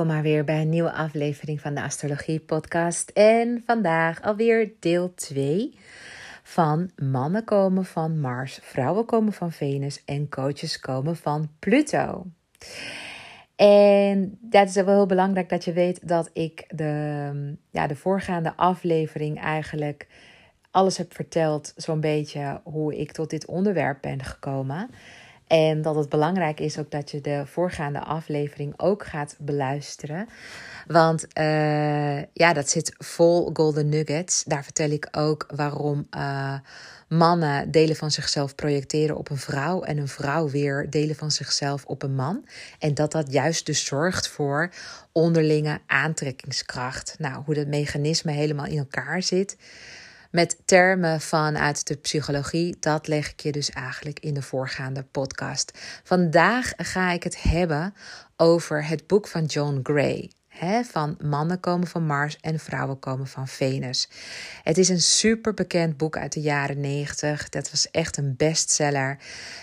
Welkom maar weer bij een nieuwe aflevering van de Astrologie Podcast. En vandaag alweer deel 2 van Mannen komen van Mars, vrouwen komen van Venus en coaches komen van Pluto. En dat is wel heel belangrijk dat je weet dat ik de, ja, de voorgaande aflevering eigenlijk alles heb verteld, zo'n beetje hoe ik tot dit onderwerp ben gekomen. En dat het belangrijk is ook dat je de voorgaande aflevering ook gaat beluisteren. Want uh, ja, dat zit vol golden nuggets. Daar vertel ik ook waarom uh, mannen delen van zichzelf projecteren op een vrouw. En een vrouw weer delen van zichzelf op een man. En dat dat juist dus zorgt voor onderlinge aantrekkingskracht. Nou, hoe dat mechanisme helemaal in elkaar zit met termen vanuit de psychologie. Dat leg ik je dus eigenlijk in de voorgaande podcast. Vandaag ga ik het hebben over het boek van John Gray. van mannen komen van Mars en vrouwen komen van Venus. Het is een super bekend boek uit de jaren 90. Dat was echt een bestseller.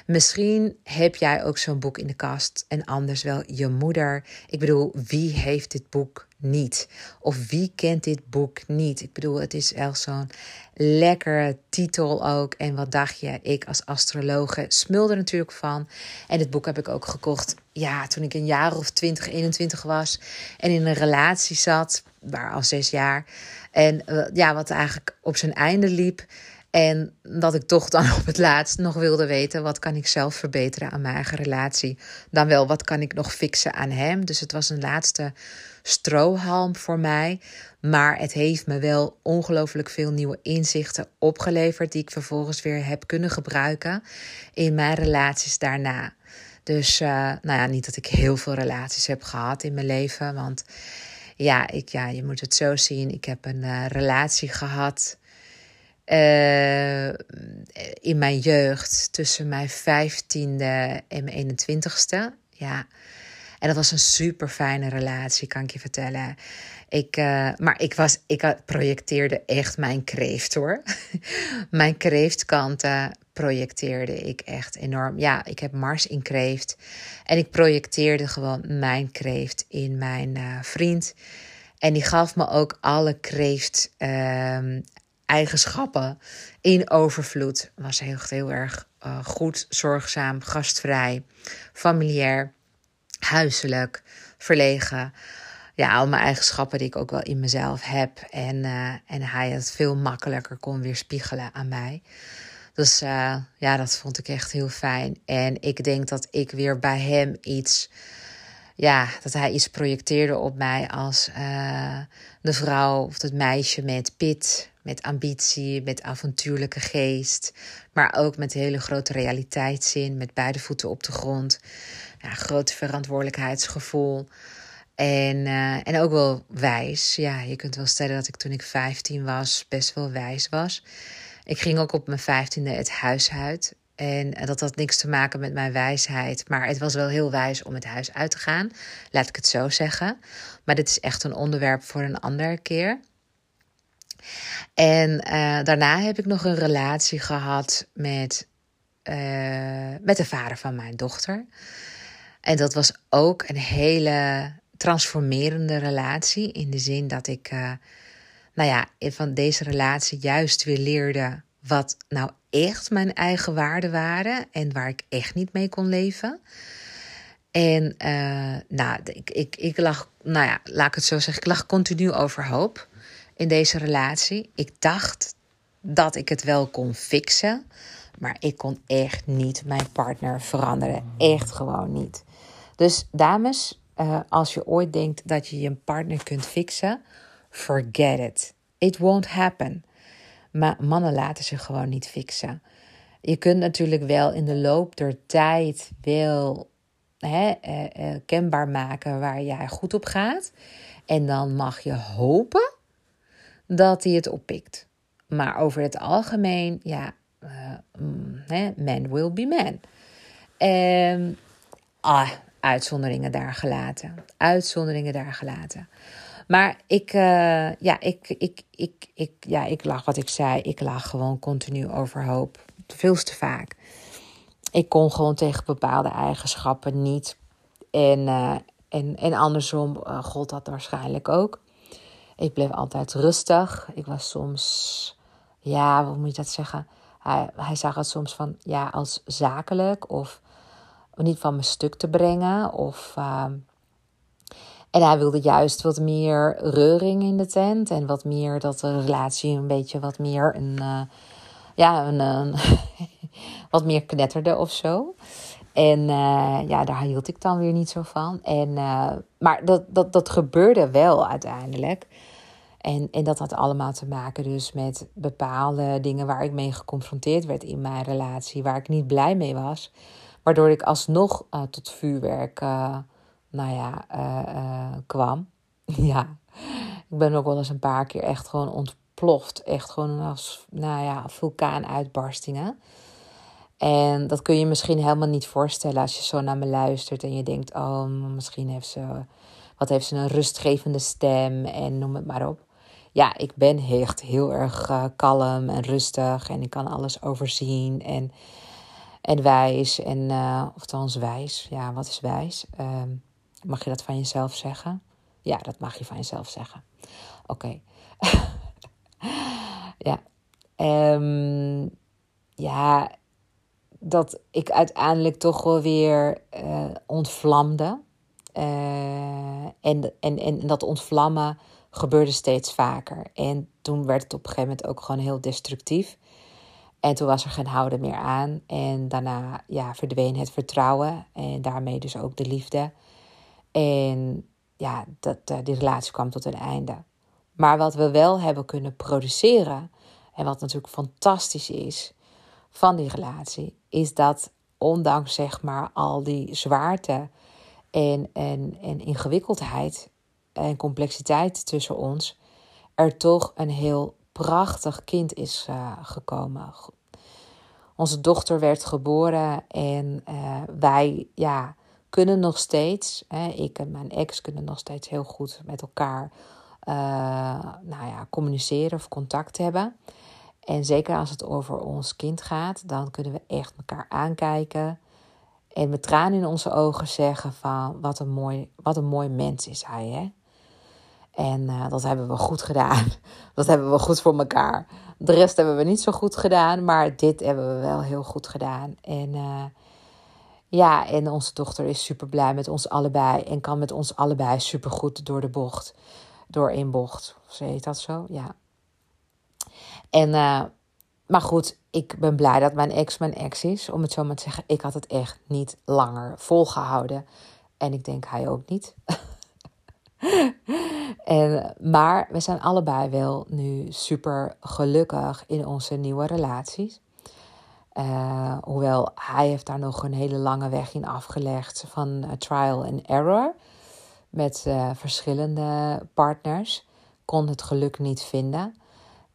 Misschien heb jij ook zo'n boek in de kast en anders wel je moeder. Ik bedoel, wie heeft dit boek niet? Of wie kent dit boek niet? Ik bedoel, het is echt zo'n lekkere titel ook. En wat dacht je? Ik als astrologe smulde natuurlijk van. En het boek heb ik ook gekocht. Ja, toen ik een jaar of 20, 21 was. En in een relatie zat. Waar al zes jaar. En uh, ja, wat eigenlijk op zijn einde liep. En dat ik toch dan op het laatst nog wilde weten: wat kan ik zelf verbeteren aan mijn eigen relatie? Dan wel, wat kan ik nog fixen aan hem? Dus het was een laatste strohalm voor mij. Maar het heeft me wel ongelooflijk veel nieuwe inzichten opgeleverd. Die ik vervolgens weer heb kunnen gebruiken in mijn relaties daarna. Dus uh, nou ja, niet dat ik heel veel relaties heb gehad in mijn leven. Want ja, ik, ja je moet het zo zien. Ik heb een uh, relatie gehad uh, in mijn jeugd tussen mijn vijftiende en mijn 21ste. Ja. En dat was een super fijne relatie, kan ik je vertellen. Ik, uh, maar ik, was, ik projecteerde echt mijn kreeft hoor. mijn kreeftkanten projecteerde ik echt enorm. Ja, ik heb Mars in kreeft. En ik projecteerde gewoon mijn kreeft in mijn uh, vriend. En die gaf me ook alle kreeft uh, eigenschappen in overvloed. Was heel, heel erg uh, goed, zorgzaam, gastvrij, familiair, huiselijk, verlegen. Ja, al mijn eigenschappen die ik ook wel in mezelf heb. En, uh, en hij het veel makkelijker kon weerspiegelen aan mij. Dus uh, ja, dat vond ik echt heel fijn. En ik denk dat ik weer bij hem iets ja, dat hij iets projecteerde op mij als uh, de vrouw of het meisje met pit, met ambitie, met avontuurlijke geest, maar ook met hele grote realiteitszin, met beide voeten op de grond, ja, groot verantwoordelijkheidsgevoel. En, uh, en ook wel wijs. Ja, je kunt wel stellen dat ik toen ik 15 was best wel wijs was. Ik ging ook op mijn vijftiende het huis uit. En dat had niks te maken met mijn wijsheid. Maar het was wel heel wijs om het huis uit te gaan. Laat ik het zo zeggen. Maar dit is echt een onderwerp voor een andere keer. En uh, daarna heb ik nog een relatie gehad met, met de vader van mijn dochter. En dat was ook een hele transformerende relatie. In de zin dat ik, uh, nou ja, van deze relatie juist weer leerde wat nou echt mijn eigen waarden waren en waar ik echt niet mee kon leven. En uh, nou, ik, ik, ik lag, nou ja, laat ik het zo zeggen, ik lag continu overhoop in deze relatie. Ik dacht dat ik het wel kon fixen, maar ik kon echt niet mijn partner veranderen. Echt gewoon niet. Dus dames, uh, als je ooit denkt dat je je partner kunt fixen, forget it. It won't happen. Maar mannen laten zich gewoon niet fixen. Je kunt natuurlijk wel in de loop der tijd wel hè, eh, eh, kenbaar maken waar jij goed op gaat. En dan mag je hopen dat hij het oppikt. Maar over het algemeen, ja, uh, man will be man. En ah, uitzonderingen daar gelaten. Uitzonderingen daar gelaten. Maar ik, uh, ja, ik, ik, ik, ik, ja, ik lag wat ik zei. Ik lag gewoon continu overhoop. Veel te vaak. Ik kon gewoon tegen bepaalde eigenschappen niet. En, uh, En, en andersom uh, gold dat waarschijnlijk ook. Ik bleef altijd rustig. Ik was soms, ja, hoe moet je dat zeggen? Hij, hij zag het soms van, ja, als zakelijk of niet van mijn stuk te brengen. Of, uh, en hij wilde juist wat meer reuring in de tent en wat meer dat de relatie een beetje wat meer een, uh, ja, een, wat meer knetterde of zo. En uh, ja, daar hield ik dan weer niet zo van. En, uh, maar dat, dat, dat gebeurde wel uiteindelijk. En, en dat had allemaal te maken dus met bepaalde dingen waar ik mee geconfronteerd werd in mijn relatie, waar ik niet blij mee was. Waardoor ik alsnog uh, tot vuurwerk, nou ja, kwam. ja, ik ben ook wel eens een paar keer echt gewoon ontploft. Echt gewoon als, nou ja, vulkaanuitbarstingen. En dat kun je misschien helemaal niet voorstellen als je zo naar me luistert en je denkt: oh, misschien heeft ze, wat heeft ze een rustgevende stem en noem het maar op. Ja, ik ben echt heel erg kalm en rustig en ik kan alles overzien en, en wijs. En, uh, of wijs, ja, wat is wijs? Uh, mag je dat van jezelf zeggen? Ja, dat mag je van jezelf zeggen. Oké. Ja. Um, ja, dat ik uiteindelijk toch wel weer uh, ontvlamde. Uh, en, en, en dat ontvlammen gebeurde steeds vaker. En toen werd het op een gegeven moment ook gewoon heel destructief. En toen was er geen houden meer aan. En daarna ja, verdween het vertrouwen. En daarmee dus ook de liefde. En ja, dat, uh, die relatie kwam tot een einde. Maar wat we wel hebben kunnen produceren. En wat natuurlijk fantastisch is van die relatie, is dat ondanks zeg maar al die zwaarte en, en, en ingewikkeldheid en complexiteit tussen ons, er toch een heel prachtig kind is uh, gekomen. Onze dochter werd geboren en uh, wij ja, kunnen nog steeds, hè, ik en mijn ex kunnen nog steeds heel goed met elkaar uh, nou ja, communiceren of contact hebben. En zeker als het over ons kind gaat, dan kunnen we echt elkaar aankijken. En met tranen in onze ogen zeggen van wat een mooi, wat een mooi mens is hij. Hè? En uh, dat hebben we goed gedaan. Dat hebben we goed voor elkaar. De rest hebben we niet zo goed gedaan, maar dit hebben we wel heel goed gedaan. En uh, ja, en onze dochter is super blij met ons allebei en kan met ons allebei super goed door de bocht. Door één bocht. Of heet dat zo? Ja. En, uh, maar goed, ik ben blij dat mijn ex mijn ex is. Om het zo maar te zeggen, ik had het echt niet langer volgehouden. En ik denk hij ook niet. en, maar we zijn allebei wel nu super gelukkig in onze nieuwe relaties. Uh, hoewel hij heeft daar nog een hele lange weg in afgelegd van uh, trial and error. Met uh, verschillende partners. Kon het geluk niet vinden.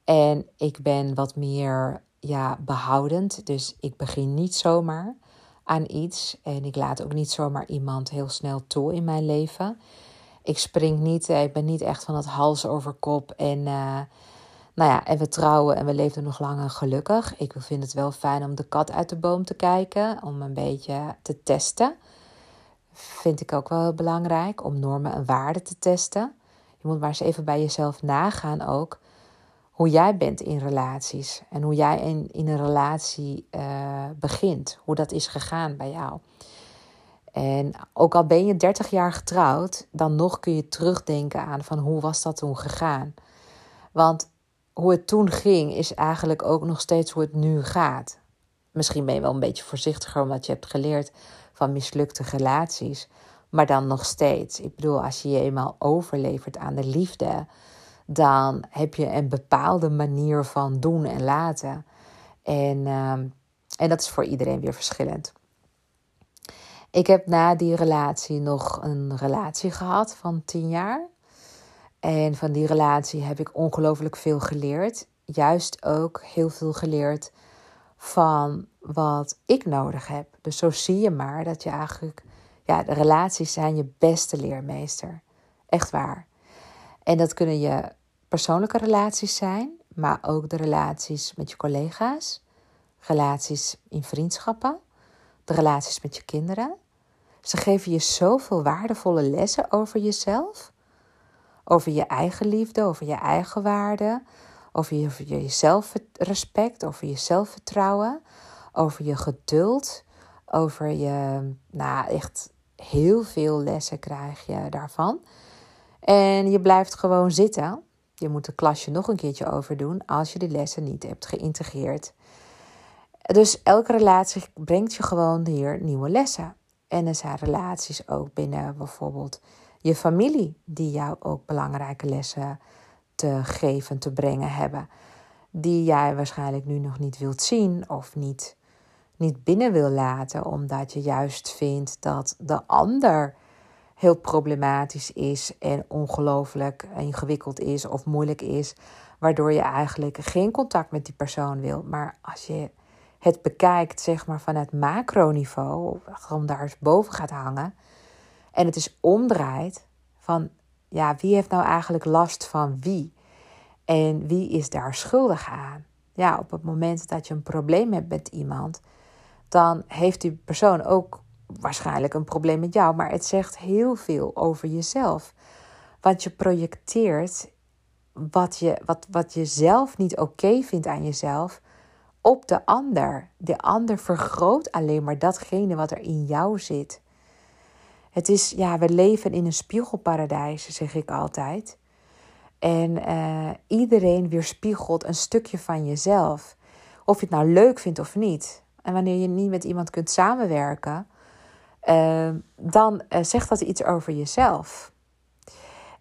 En ik ben wat meer ja, behoudend. Dus ik begin niet zomaar aan iets. En ik laat ook niet zomaar iemand heel snel toe in mijn leven. Ik spring niet, eh, ik ben niet echt van het hals over kop. En, uh, nou ja, en we trouwen en we leven nog langer gelukkig. Ik vind het wel fijn om de kat uit de boom te kijken. Om een beetje te testen. Vind ik ook wel heel belangrijk. Om normen en waarden te testen. Je moet maar eens even bij jezelf nagaan ook hoe jij bent in relaties en hoe jij in, in een relatie uh, begint, hoe dat is gegaan bij jou. En ook al ben je 30 jaar getrouwd, dan nog kun je terugdenken aan van hoe was dat toen gegaan. Want hoe het toen ging, is eigenlijk ook nog steeds hoe het nu gaat. Misschien ben je wel een beetje voorzichtiger omdat je hebt geleerd van mislukte relaties. Maar dan nog steeds. Ik bedoel, als je je eenmaal overlevert aan de liefde, dan heb je een bepaalde manier van doen en laten. En, ehm, en dat is voor iedereen weer verschillend. Ik heb na die relatie nog een relatie gehad van tien jaar. En van die relatie heb ik ongelooflijk veel geleerd. Juist ook heel veel geleerd van wat ik nodig heb. Dus zo zie je maar dat je eigenlijk, ja, de relaties zijn je beste leermeester. Echt waar. En dat kunnen je persoonlijke relaties zijn, maar ook de relaties met je collega's, relaties in vriendschappen, de relaties met je kinderen, Ze geven je zoveel waardevolle lessen over jezelf. Over je eigen liefde, over je eigen waarde, over je, zelfrespect, over je zelfvertrouwen, over je geduld, over je, nou echt heel veel lessen krijg je daarvan. En je blijft gewoon zitten. Je moet de klasje nog een keertje overdoen als je die lessen niet hebt geïntegreerd. Dus elke relatie brengt je gewoon hier nieuwe lessen. En er zijn relaties ook binnen bijvoorbeeld je familie, die jou ook belangrijke lessen te geven, te brengen hebben. Die jij waarschijnlijk nu nog niet wilt zien of niet, niet binnen wil laten, omdat je juist vindt dat de ander heel problematisch is en ongelooflijk ingewikkeld is of moeilijk is, waardoor je eigenlijk geen contact met die persoon wil. Maar als je het bekijkt, zeg maar vanuit macroniveau, gewoon daar eens boven gaat hangen, en het is omdraait van, ja, wie heeft nou eigenlijk last van wie? En wie is daar schuldig aan? Ja, op het moment dat je een probleem hebt met iemand, dan heeft die persoon ook waarschijnlijk een probleem met jou, maar het zegt heel veel over jezelf. Want je projecteert wat je, wat, wat je zelf niet oké vindt aan jezelf op de ander. De ander vergroot alleen maar datgene wat er in jou zit. Het is, ja, we leven in een spiegelparadijs, zeg ik altijd. En uh, iedereen weerspiegelt een stukje van jezelf. Of je het nou leuk vindt of niet. En wanneer je niet met iemand kunt samenwerken, uh, dan uh, zegt dat iets over jezelf.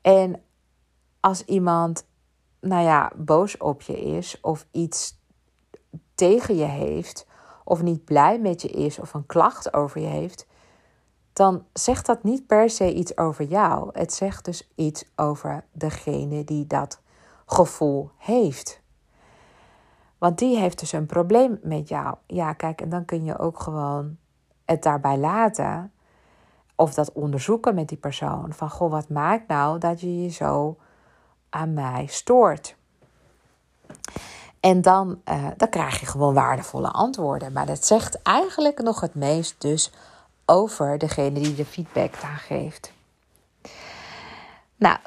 En als iemand, nou ja, boos op je is of iets tegen je heeft, of niet blij met je is of een klacht over je heeft, dan zegt dat niet per se iets over jou. Het zegt dus iets over degene die dat gevoel heeft. Want die heeft dus een probleem met jou. Ja, kijk, en dan kun je ook gewoon het daarbij laten. Of dat onderzoeken met die persoon. Van, goh, wat maakt nou dat je je zo aan mij stoort? En dan, uh, dan krijg je gewoon waardevolle antwoorden. Maar dat zegt eigenlijk nog het meest dus over degene die de feedback daar geeft. Nou,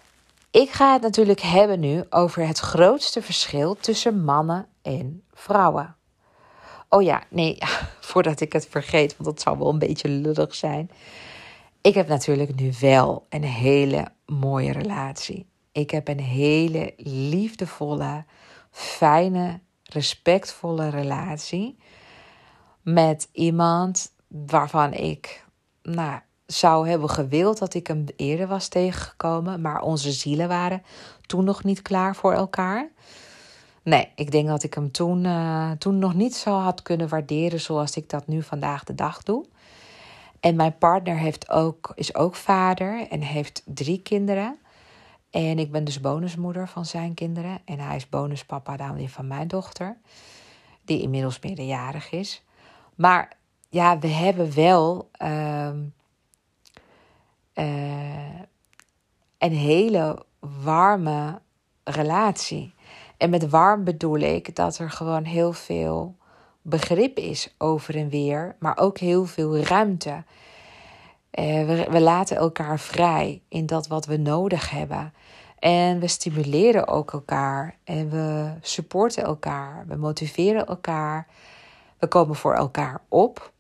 ik ga het natuurlijk hebben nu over het grootste verschil tussen mannen en vrouwen. Oh ja, nee, voordat ik het vergeet, want dat zou wel een beetje lullig zijn. Ik heb natuurlijk nu wel een hele mooie relatie. Ik heb een hele liefdevolle, fijne, respectvolle relatie met iemand waarvan ik nou, zou hebben gewild dat ik hem eerder was tegengekomen, maar onze zielen waren toen nog niet klaar voor elkaar. Nee, ik denk dat ik hem toen, uh, toen nog niet zo had kunnen waarderen zoals ik dat nu vandaag de dag doe. En mijn partner heeft ook, is ook vader en heeft drie kinderen. En ik ben dus bonusmoeder van zijn kinderen. En hij is bonuspapa dan weer van mijn dochter, die inmiddels meerderjarig is. Maar ja, we hebben wel uh, uh, een hele warme relatie. En met warm bedoel ik dat er gewoon heel veel begrip is over en weer, maar ook heel veel ruimte. We, we laten elkaar vrij in dat wat we nodig hebben. En we stimuleren ook elkaar en we supporten elkaar, we motiveren elkaar, we komen voor elkaar op.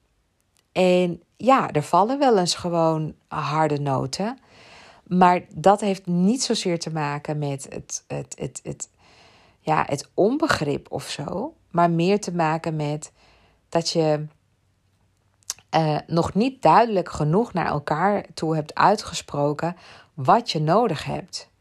En ja, er vallen wel eens gewoon harde noten. Maar dat heeft niet zozeer te maken met het, het, het, het, ja, het onbegrip of zo. Maar meer te maken met dat je uh, nog niet duidelijk genoeg naar elkaar toe hebt uitgesproken wat je nodig hebt.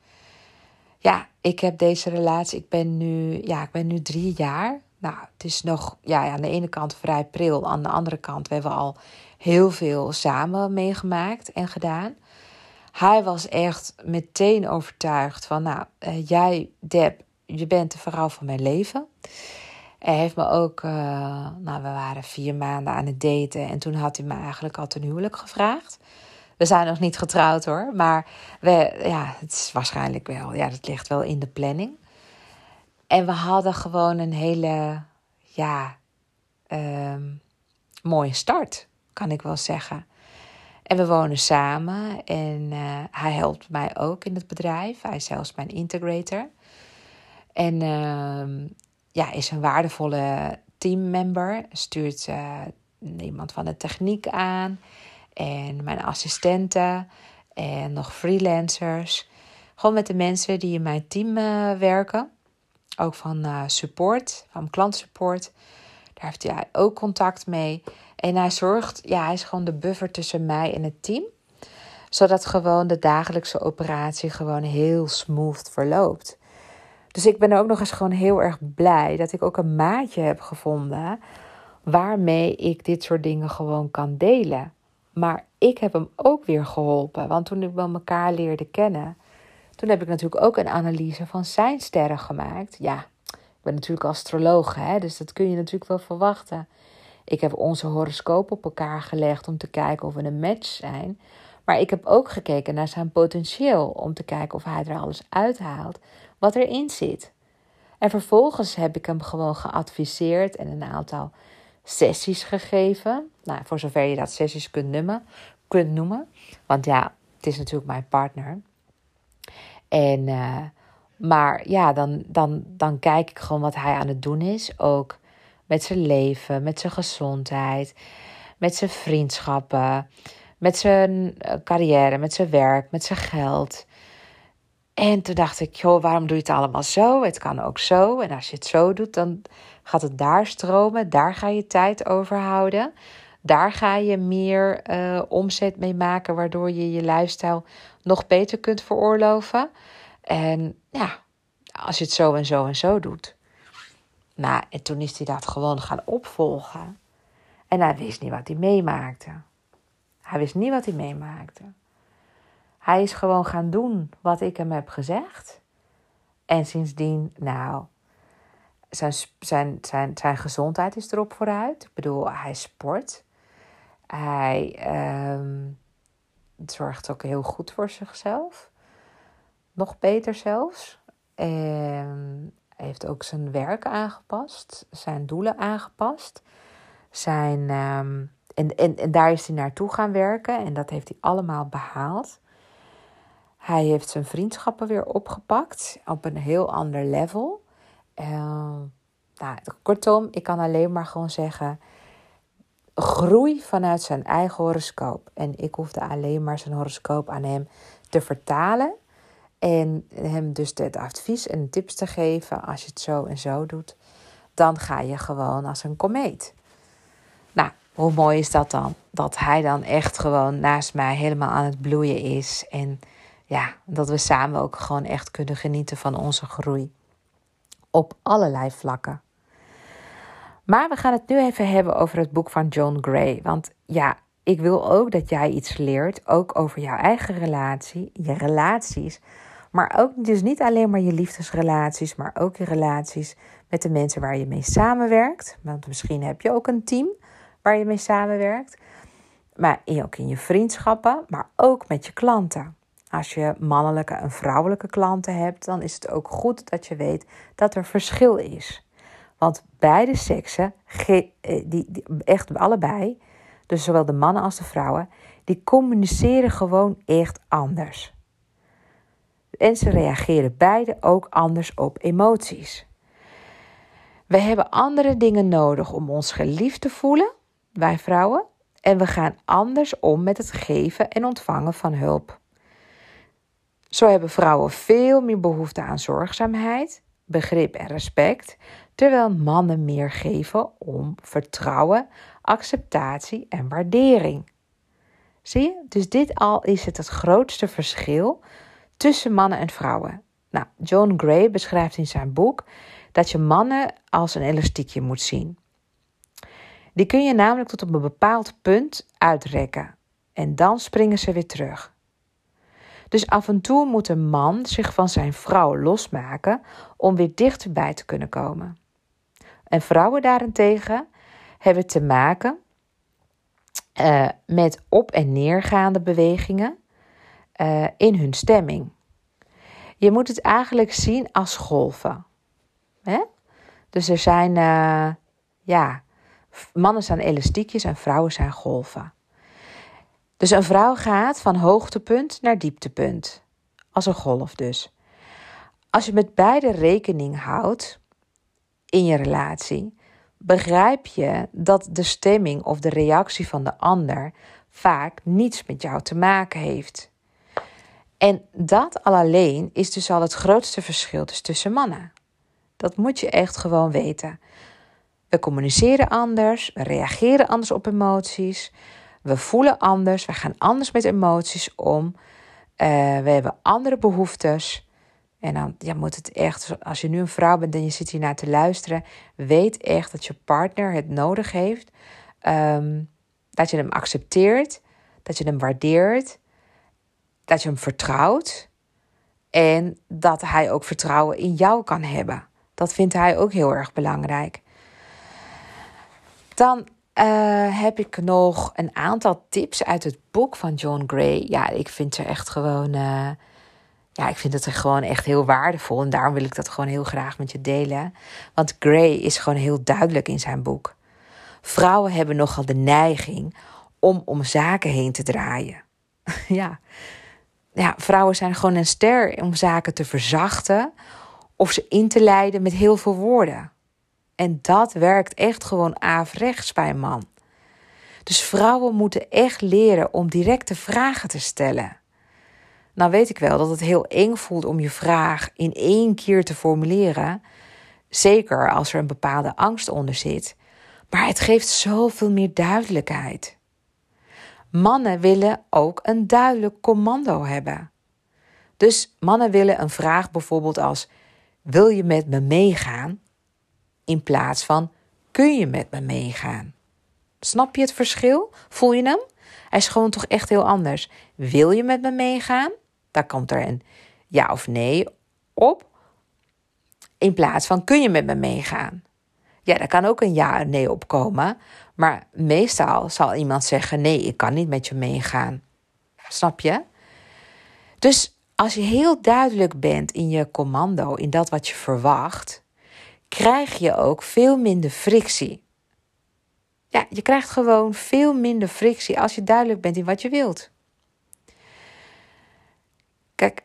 Ja, ik heb deze relatie, ik ben nu, ja, ik ben nu drie jaar. Nou, het is nog ja, aan de ene kant vrij pril. Aan de andere kant, we hebben al heel veel samen meegemaakt en gedaan. Hij was echt meteen overtuigd van, nou, uh, jij, Deb, je bent de vrouw van mijn leven. Hij heeft me ook, uh, nou, we waren vier maanden aan het daten en toen had hij me eigenlijk al ten huwelijk gevraagd. We zijn nog niet getrouwd hoor, maar we, ja, het is waarschijnlijk wel, ja, dat ligt wel in de planning. En we hadden gewoon een hele, ja, um, mooie start, kan ik wel zeggen. En we wonen samen en uh, hij helpt mij ook in het bedrijf. Hij is zelfs mijn integrator. En uh, ja, is een waardevolle teammember. Stuurt uh, iemand van de techniek aan. En mijn assistenten. En nog freelancers. Gewoon met de mensen die in mijn team uh, werken. Ook van uh, support, van klantsupport. Daar heeft hij ook contact mee. En hij zorgt, ja, hij is gewoon de buffer tussen mij en het team. Zodat gewoon de dagelijkse operatie gewoon heel smooth verloopt. Dus ik ben ook nog eens gewoon heel erg blij dat ik ook een maatje heb gevonden waarmee ik dit soort dingen gewoon kan delen. Maar ik heb hem ook weer geholpen. Want toen we elkaar leerden kennen, toen heb ik natuurlijk ook een analyse van zijn sterren gemaakt. Ja, ik ben natuurlijk astroloog, hè, dus dat kun je natuurlijk wel verwachten. Ik heb onze horoscoop op elkaar gelegd om te kijken of we een match zijn. Maar ik heb ook gekeken naar zijn potentieel om te kijken of hij er alles uithaalt wat erin zit. En vervolgens heb ik hem gewoon geadviseerd en een aantal sessies gegeven. Nou, voor zover je dat sessies kunt noemen. Kunt noemen. Want ja, het is natuurlijk mijn partner. En, uh, maar ja, dan, dan, dan kijk ik gewoon wat hij aan het doen is. Ook met zijn leven, met zijn gezondheid, met zijn vriendschappen, met zijn eh, carrière, met zijn werk, met zijn geld. En toen dacht ik, joh, waarom doe je het allemaal zo? Het kan ook zo. En als je het zo doet, dan gaat het daar stromen. Daar ga je tijd over houden. Daar ga je meer uh, omzet mee maken, waardoor je je lifestyle nog beter kunt veroorloven. En ja, als je het zo en zo en zo doet. Nou, en toen is hij dat gewoon gaan opvolgen. En hij wist niet wat hij meemaakte. Hij wist niet wat hij meemaakte. Hij is gewoon gaan doen wat ik hem heb gezegd. En sindsdien, nou, zijn, zijn, zijn, zijn gezondheid is erop vooruit. Ik bedoel, hij sport. Hij um, zorgt ook heel goed voor zichzelf. Nog beter zelfs. Hij heeft ook zijn werk aangepast, zijn doelen aangepast. Zijn, um, en, en, en daar is hij naartoe gaan werken en dat heeft hij allemaal behaald. Hij heeft zijn vriendschappen weer opgepakt op een heel ander level. Uh, nou, kortom, ik kan alleen maar gewoon zeggen: groei vanuit zijn eigen horoscoop. En ik hoefde alleen maar zijn horoscoop aan hem te vertalen. En hem dus het advies en tips te geven. Als je het zo en zo doet, dan ga je gewoon als een komeet. Nou, hoe mooi is dat dan? Dat hij dan echt gewoon naast mij helemaal aan het bloeien is. En ja, dat we samen ook gewoon echt kunnen genieten van onze groei. Op allerlei vlakken. Maar we gaan het nu even hebben over het boek van John Gray. Want ja, ik wil ook dat jij iets leert, ook over jouw eigen relatie, je relaties. Maar ook dus niet alleen maar je liefdesrelaties, maar ook je relaties met de mensen waar je mee samenwerkt. Want misschien heb je ook een team waar je mee samenwerkt. Maar ook in je vriendschappen, maar ook met je klanten. Als je mannelijke en vrouwelijke klanten hebt, dan is het ook goed dat je weet dat er verschil is. Want beide seksen, eh, echt allebei, dus zowel de mannen als de vrouwen, die communiceren gewoon echt anders. En ze reageren beide ook anders op emoties. We hebben andere dingen nodig om ons geliefd te voelen, wij vrouwen, en we gaan anders om met het geven en ontvangen van hulp. Zo hebben vrouwen veel meer behoefte aan zorgzaamheid, begrip en respect, terwijl mannen meer geven om vertrouwen, acceptatie en waardering. Zie je? Dus dit al is het het grootste verschil tussen mannen en vrouwen. Nou, John Gray beschrijft in zijn boek dat je mannen als een elastiekje moet zien. Die kun je namelijk tot op een bepaald punt uitrekken en dan springen ze weer terug. Dus af en toe moet een man zich van zijn vrouw losmaken om weer dichterbij te kunnen komen. En vrouwen daarentegen hebben te maken uh, met op- en neergaande bewegingen uh, in hun stemming. Je moet het eigenlijk zien als golven. Hè? Dus er zijn, uh, ja, mannen zijn elastiekjes en vrouwen zijn golven. Dus een vrouw gaat van hoogtepunt naar dieptepunt. Als een golf dus. Als je met beide rekening houdt in je relatie, begrijp je dat de stemming of de reactie van de ander vaak niets met jou te maken heeft. En dat al alleen is dus al het grootste verschil tussen mannen. Dat moet je echt gewoon weten. We communiceren anders, we reageren anders op emoties, we voelen anders, we gaan anders met emoties om. Uh, we hebben andere behoeftes. En dan ja, moet het echt, als je nu een vrouw bent en je zit hier naar te luisteren, weet echt dat je partner het nodig heeft. Um, dat je hem accepteert, dat je hem waardeert, dat je hem vertrouwt en dat hij ook vertrouwen in jou kan hebben. Dat vindt hij ook heel erg belangrijk. Dan uh, heb ik nog een aantal tips uit het boek van John Gray. Ja, ik vind ze echt gewoon. Uh, ja, ik vind het gewoon echt heel waardevol. En daarom wil ik dat gewoon heel graag met je delen. Want Gray is gewoon heel duidelijk in zijn boek. Vrouwen hebben nogal de neiging om om zaken heen te draaien. ja. ja, vrouwen zijn gewoon een ster om zaken te verzachten of ze in te leiden met heel veel woorden. En dat werkt echt gewoon averechts bij een man. Dus vrouwen moeten echt leren om directe vragen te stellen. Nou weet ik wel dat het heel eng voelt om je vraag in één keer te formuleren. Zeker als er een bepaalde angst onder zit. Maar het geeft zoveel meer duidelijkheid. Mannen willen ook een duidelijk commando hebben. Dus mannen willen een vraag bijvoorbeeld als: Wil je met me meegaan? In plaats van: Kun je met me meegaan? Snap je het verschil? Voel je hem? Hij is gewoon toch echt heel anders. Wil je met me meegaan? Daar komt er een ja of nee op. In plaats van: Kun je met me meegaan? Ja, daar kan ook een ja en nee op komen. Maar meestal zal iemand zeggen: Nee, ik kan niet met je meegaan. Snap je? Dus als je heel duidelijk bent in je commando, in dat wat je verwacht, krijg je ook veel minder frictie. Ja, je krijgt gewoon veel minder frictie als je duidelijk bent in wat je wilt. Kijk,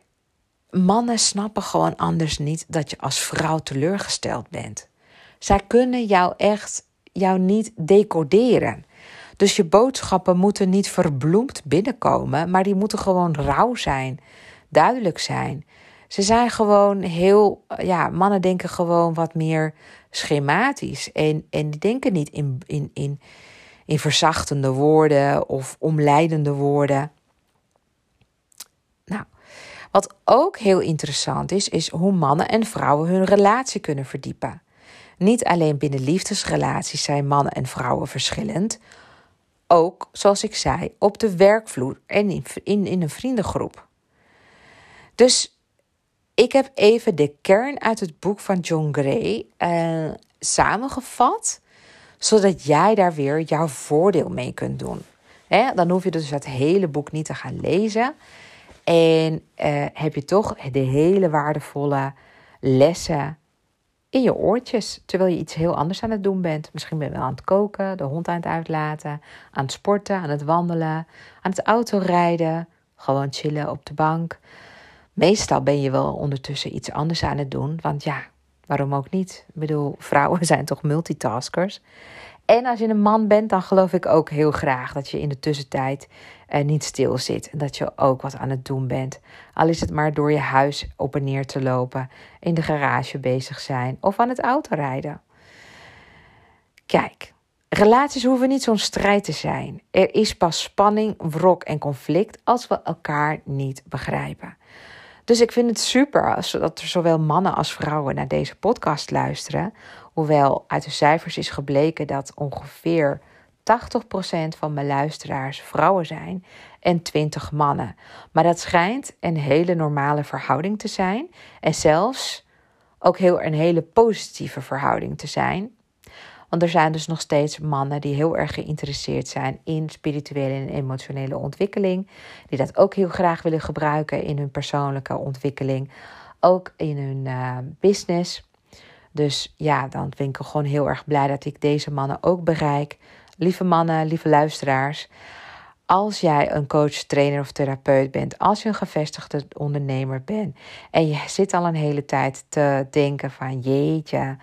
mannen snappen gewoon anders niet dat je als vrouw teleurgesteld bent. Zij kunnen jou echt jou niet decoderen. Dus je boodschappen moeten niet verbloemd binnenkomen, maar die moeten gewoon rauw zijn, duidelijk zijn. Ze zijn gewoon heel, ja, mannen denken gewoon wat meer schematisch. En, en die denken niet in, in, in, in verzachtende woorden of omleidende woorden. Nou, wat ook heel interessant is, is hoe mannen en vrouwen hun relatie kunnen verdiepen. Niet alleen binnen liefdesrelaties zijn mannen en vrouwen verschillend. Ook, zoals ik zei, op de werkvloer en in, in, in een vriendengroep. Dus ik heb even de kern uit het boek van John Gray uh, samengevat, zodat jij daar weer jouw voordeel mee kunt doen. dan hoef je dus het hele boek niet te gaan lezen. En uh, heb je toch de hele waardevolle lessen in je oortjes, terwijl je iets heel anders aan het doen bent. Misschien ben je wel aan het koken, de hond aan het uitlaten, aan het sporten, aan het wandelen, aan het autorijden, gewoon chillen op de bank. Meestal ben je wel ondertussen iets anders aan het doen, want ja, waarom ook niet? Ik bedoel, vrouwen zijn toch multitaskers. En als je een man bent, dan geloof ik ook heel graag dat je in de tussentijd uh, niet stil zit. En dat je ook wat aan het doen bent. Al is het maar door je huis op en neer te lopen, in de garage bezig zijn of aan het autorijden. Kijk, relaties hoeven niet zo'n strijd te zijn. Er is pas spanning, wrok en conflict als we elkaar niet begrijpen. Dus ik vind het super als, dat er zowel mannen als vrouwen naar deze podcast luisteren. Hoewel uit de cijfers is gebleken dat ongeveer 80% van mijn luisteraars vrouwen zijn en 20 mannen. Maar dat schijnt een hele normale verhouding te zijn. En zelfs ook heel een hele positieve verhouding te zijn. Want er zijn dus nog steeds mannen die heel erg geïnteresseerd zijn in spirituele en emotionele ontwikkeling. Die dat ook heel graag willen gebruiken in hun persoonlijke ontwikkeling. Ook in hun uh, business. Dus ja, dan ben ik gewoon heel erg blij dat ik deze mannen ook bereik. Lieve mannen, lieve luisteraars. als jij een coach, trainer of therapeut bent, als je een gevestigde ondernemer bent en je zit al een hele tijd te denken van jeetje,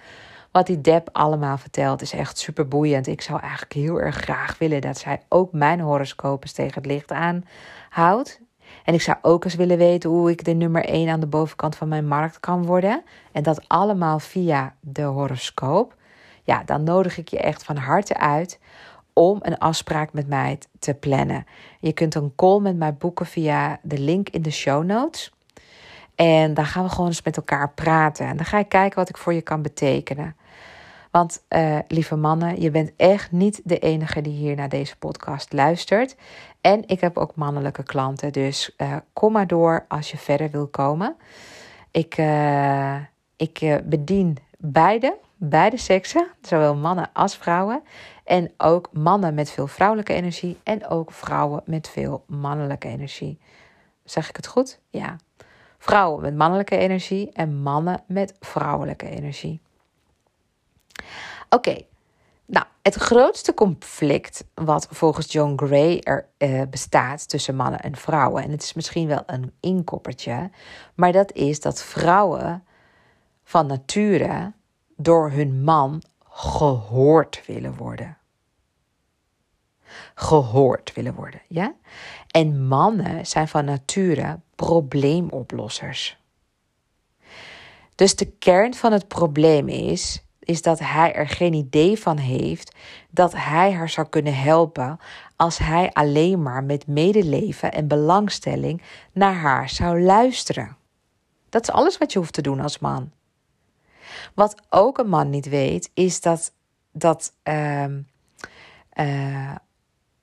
wat die Deb allemaal vertelt is echt super boeiend. Ik zou eigenlijk heel erg graag willen dat zij ook mijn horoscoop tegen het licht aanhoudt. En ik zou ook eens willen weten hoe ik de nummer 1 aan de bovenkant van mijn markt kan worden. En dat allemaal via de horoscoop. Ja, dan nodig ik je echt van harte uit om een afspraak met mij te plannen. Je kunt een call met mij boeken via de link in de show notes. En dan gaan we gewoon eens met elkaar praten. En dan ga ik kijken wat ik voor je kan betekenen. Want uh, lieve mannen, je bent echt niet de enige die hier naar deze podcast luistert. En ik heb ook mannelijke klanten. Dus uh, kom maar door als je verder wil komen. Ik, uh, ik bedien beide, beide seksen, zowel mannen als vrouwen. En ook mannen met veel vrouwelijke energie en ook vrouwen met veel mannelijke energie. Zeg ik het goed? Ja. Vrouwen met mannelijke energie en mannen met vrouwelijke energie. Oké, nou, het grootste conflict wat volgens John Gray er uh, bestaat tussen mannen en vrouwen, en het is misschien wel een inkoppertje, maar dat is dat vrouwen van nature door hun man gehoord willen worden. Gehoord willen worden, ja? En mannen zijn van nature probleemoplossers. Dus de kern van het probleem is is dat hij er geen idee van heeft dat hij haar zou kunnen helpen als hij alleen maar met medeleven en belangstelling naar haar zou luisteren. Dat is alles wat je hoeft te doen als man. Wat ook een man niet weet, is dat, dat uh, uh,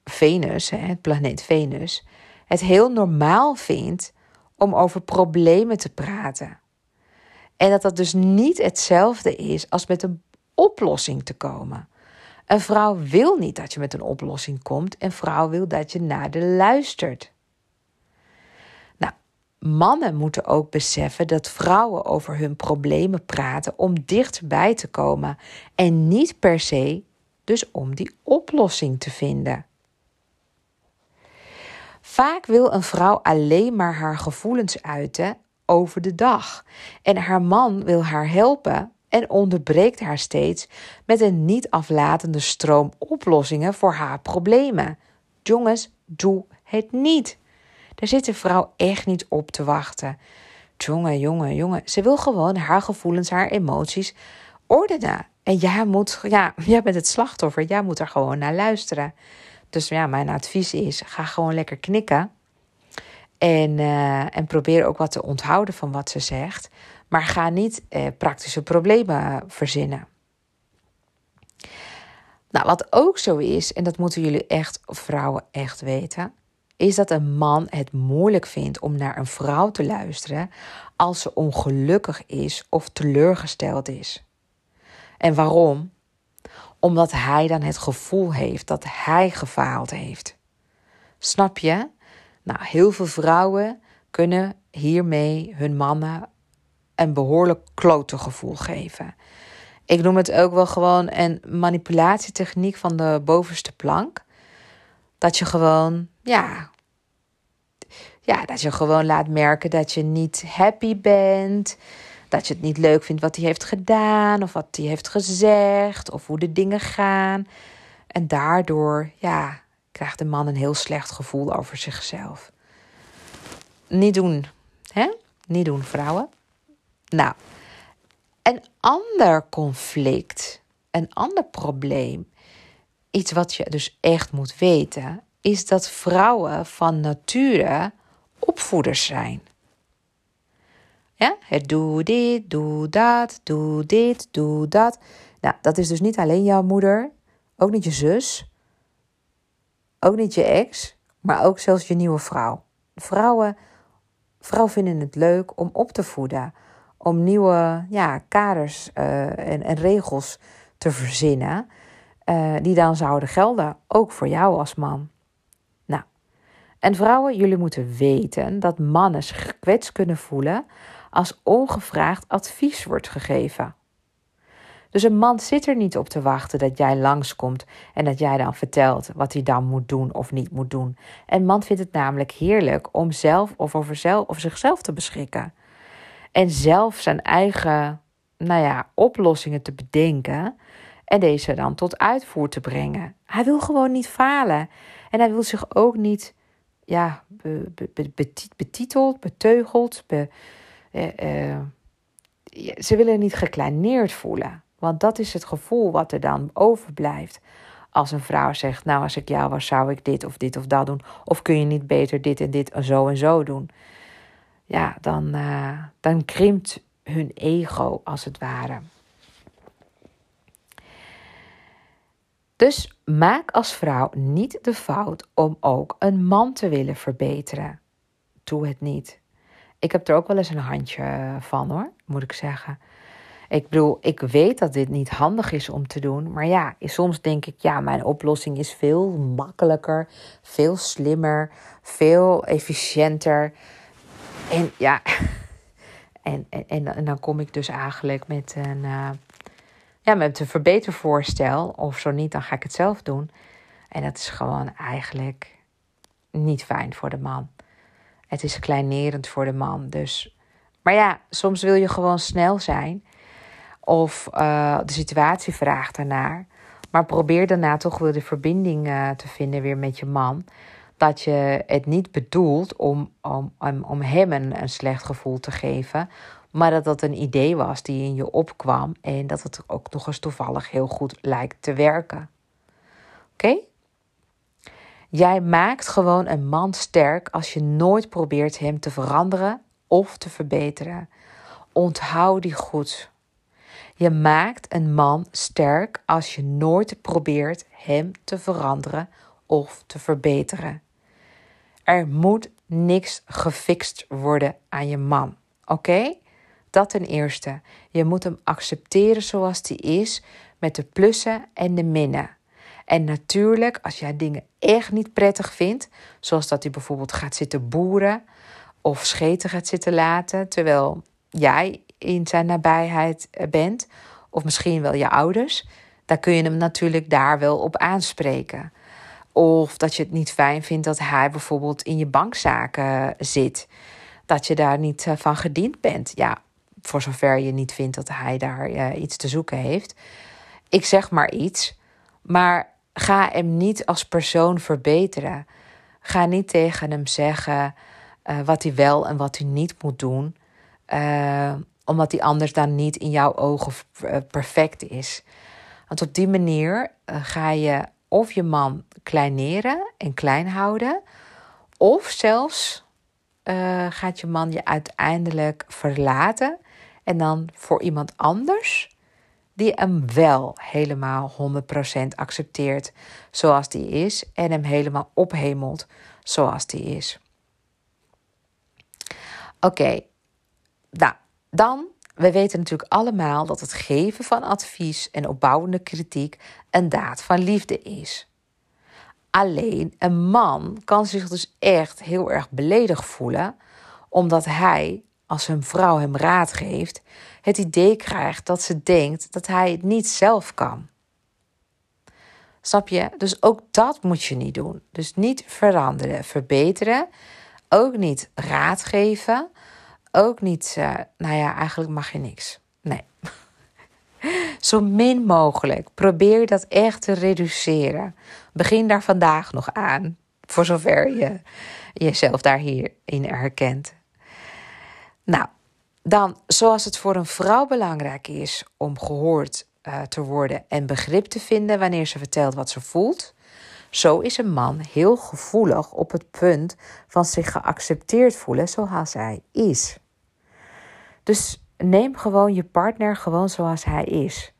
Venus, het planeet Venus, het heel normaal vindt om over problemen te praten. En dat dat dus niet hetzelfde is als met een oplossing te komen. Een vrouw wil niet dat je met een oplossing komt. Een vrouw wil dat je naar de luistert. Nou, mannen moeten ook beseffen dat vrouwen over hun problemen praten om dichtbij te komen. En niet per se dus om die oplossing te vinden. Vaak wil een vrouw alleen maar haar gevoelens uiten over de dag. En haar man wil haar helpen en onderbreekt haar steeds met een niet aflatende stroom oplossingen voor haar problemen. Jongens, doe het niet. Daar zit de vrouw echt niet op te wachten. Jongen, jongen, jongen. Ze wil gewoon haar gevoelens, haar emoties ordenen. En jij moet, ja, jij bent het slachtoffer. Jij moet er gewoon naar luisteren. Dus ja, mijn advies is: ga gewoon lekker knikken. En, uh, en probeer ook wat te onthouden van wat ze zegt. Maar ga niet eh, praktische problemen verzinnen. Nou, wat ook zo is, en dat moeten jullie echt, vrouwen echt weten, is dat een man het moeilijk vindt om naar een vrouw te luisteren als ze ongelukkig is of teleurgesteld is. En waarom? Omdat hij dan het gevoel heeft dat hij gefaald heeft. Snap je? Nou, heel veel vrouwen kunnen hiermee hun mannen een behoorlijk klote gevoel geven. Ik noem het ook wel gewoon een manipulatietechniek van de bovenste plank. Dat je gewoon, ja, ja, dat je gewoon laat merken dat je niet happy bent. Dat je het niet leuk vindt wat hij heeft gedaan of wat hij heeft gezegd of hoe de dingen gaan. En daardoor, ja, krijgt de man een heel slecht gevoel over zichzelf. Niet doen, hè? Niet doen, vrouwen. Nou, een ander conflict, een ander probleem, iets wat je dus echt moet weten, is dat vrouwen van nature opvoeders zijn. Ja, het doe dit, doe dat, doe dit, doe dat. Nou, dat is dus niet alleen jouw moeder, ook niet je zus, ook niet je ex, maar ook zelfs je nieuwe vrouw. Vrouwen, vrouwen vinden het leuk om op te voeden, om nieuwe ja, kaders uh, en, regels te verzinnen, uh, die dan zouden gelden, ook voor jou als man. Nou, en vrouwen, jullie moeten weten dat mannen zich gekwetst kunnen voelen als ongevraagd advies wordt gegeven. Dus een man zit er niet op te wachten dat jij langskomt en dat jij dan vertelt wat hij dan moet doen of niet moet doen. Een man vindt het namelijk heerlijk om zelf of over, zelf, of zichzelf te beschikken. En zelf zijn eigen nou ja, oplossingen te bedenken en deze dan tot uitvoer te brengen. Hij wil gewoon niet falen. En hij wil zich ook niet ja, betiteld, beteugeld. Be, eh, eh, ze willen niet gekleineerd voelen. Want dat is het gevoel wat er dan overblijft. Als een vrouw zegt, nou als ik jou was, zou ik dit of dit of dat doen. Of kun je niet beter dit en dit en zo en zo doen. Ja, dan, uh, dan krimpt hun ego als het ware. Dus maak als vrouw niet de fout om ook een man te willen verbeteren. Doe het niet. Ik heb er ook wel eens een handje van hoor, moet ik zeggen. Ik bedoel, ik weet dat dit niet handig is om te doen. Maar ja, soms denk ik, ja, mijn oplossing is veel makkelijker, veel slimmer, veel efficiënter. En ja, en, en, en dan kom ik dus eigenlijk met een, uh, ja, met een verbetervoorstel. Of zo niet, dan ga ik het zelf doen. En dat is gewoon eigenlijk niet fijn voor de man. Het is kleinerend voor de man. Dus. Maar ja, soms wil je gewoon snel zijn. Of uh, de situatie vraagt daarnaar. Maar probeer daarna toch weer de verbinding uh, te vinden weer met je man. Dat je het niet bedoelt om, om, om, om hem een, een slecht gevoel te geven. Maar dat dat een idee was die in je opkwam. En dat het ook nog eens toevallig heel goed lijkt te werken. Oké? Jij maakt gewoon een man sterk als je nooit probeert hem te veranderen of te verbeteren. Onthoud die goed. Je maakt een man sterk als je nooit probeert hem te veranderen of te verbeteren. Er moet niks gefixt worden aan je man. Oké? Dat ten eerste. Je moet hem accepteren zoals hij is, met de plussen en de minnen. En natuurlijk, als jij dingen echt niet prettig vindt, zoals dat hij bijvoorbeeld gaat zitten boeren of scheten gaat zitten laten, terwijl jij in zijn nabijheid eh, bent, of misschien wel je ouders, dan kun je hem natuurlijk daar wel op aanspreken. Of dat je het niet fijn vindt dat hij bijvoorbeeld in je bankzaken zit. Dat je daar niet eh, van gediend bent. Ja, voor zover je niet vindt dat hij daar iets te zoeken heeft. Ik zeg maar iets. Maar ga hem niet als persoon verbeteren. Ga niet tegen hem zeggen wat hij wel en wat hij niet moet doen. Omdat hij anders dan niet in jouw ogen perfect is. Want op die manier ga je of je man kleineren en klein houden. Of zelfs uh, gaat je man je uiteindelijk verlaten. En dan voor iemand anders die hem wel helemaal 100% accepteert zoals die is en hem helemaal ophemelt zoals die is. Oké, nou dan, we weten natuurlijk allemaal dat het geven van advies en opbouwende kritiek een daad van liefde is. Alleen een man kan zich dus echt heel erg beledigd voelen, omdat hij, als een vrouw hem raad geeft, het idee krijgt dat ze denkt dat hij het niet zelf kan. Snap je? Dus ook dat moet je niet doen. Dus niet veranderen, verbeteren. Ook niet raad geven. Ook niet, uh, nou ja, eigenlijk mag je niks. Nee. Zo min mogelijk. Probeer dat echt te reduceren. Begin daar vandaag nog aan. Voor zover je jezelf daar hierin herkent. Nou, dan, zoals het voor een vrouw belangrijk is om gehoord uh, te worden en begrip te vinden wanneer ze vertelt wat ze voelt, zo is een man heel gevoelig op het punt van zich geaccepteerd voelen zoals hij is. Dus neem gewoon je partner gewoon zoals hij is.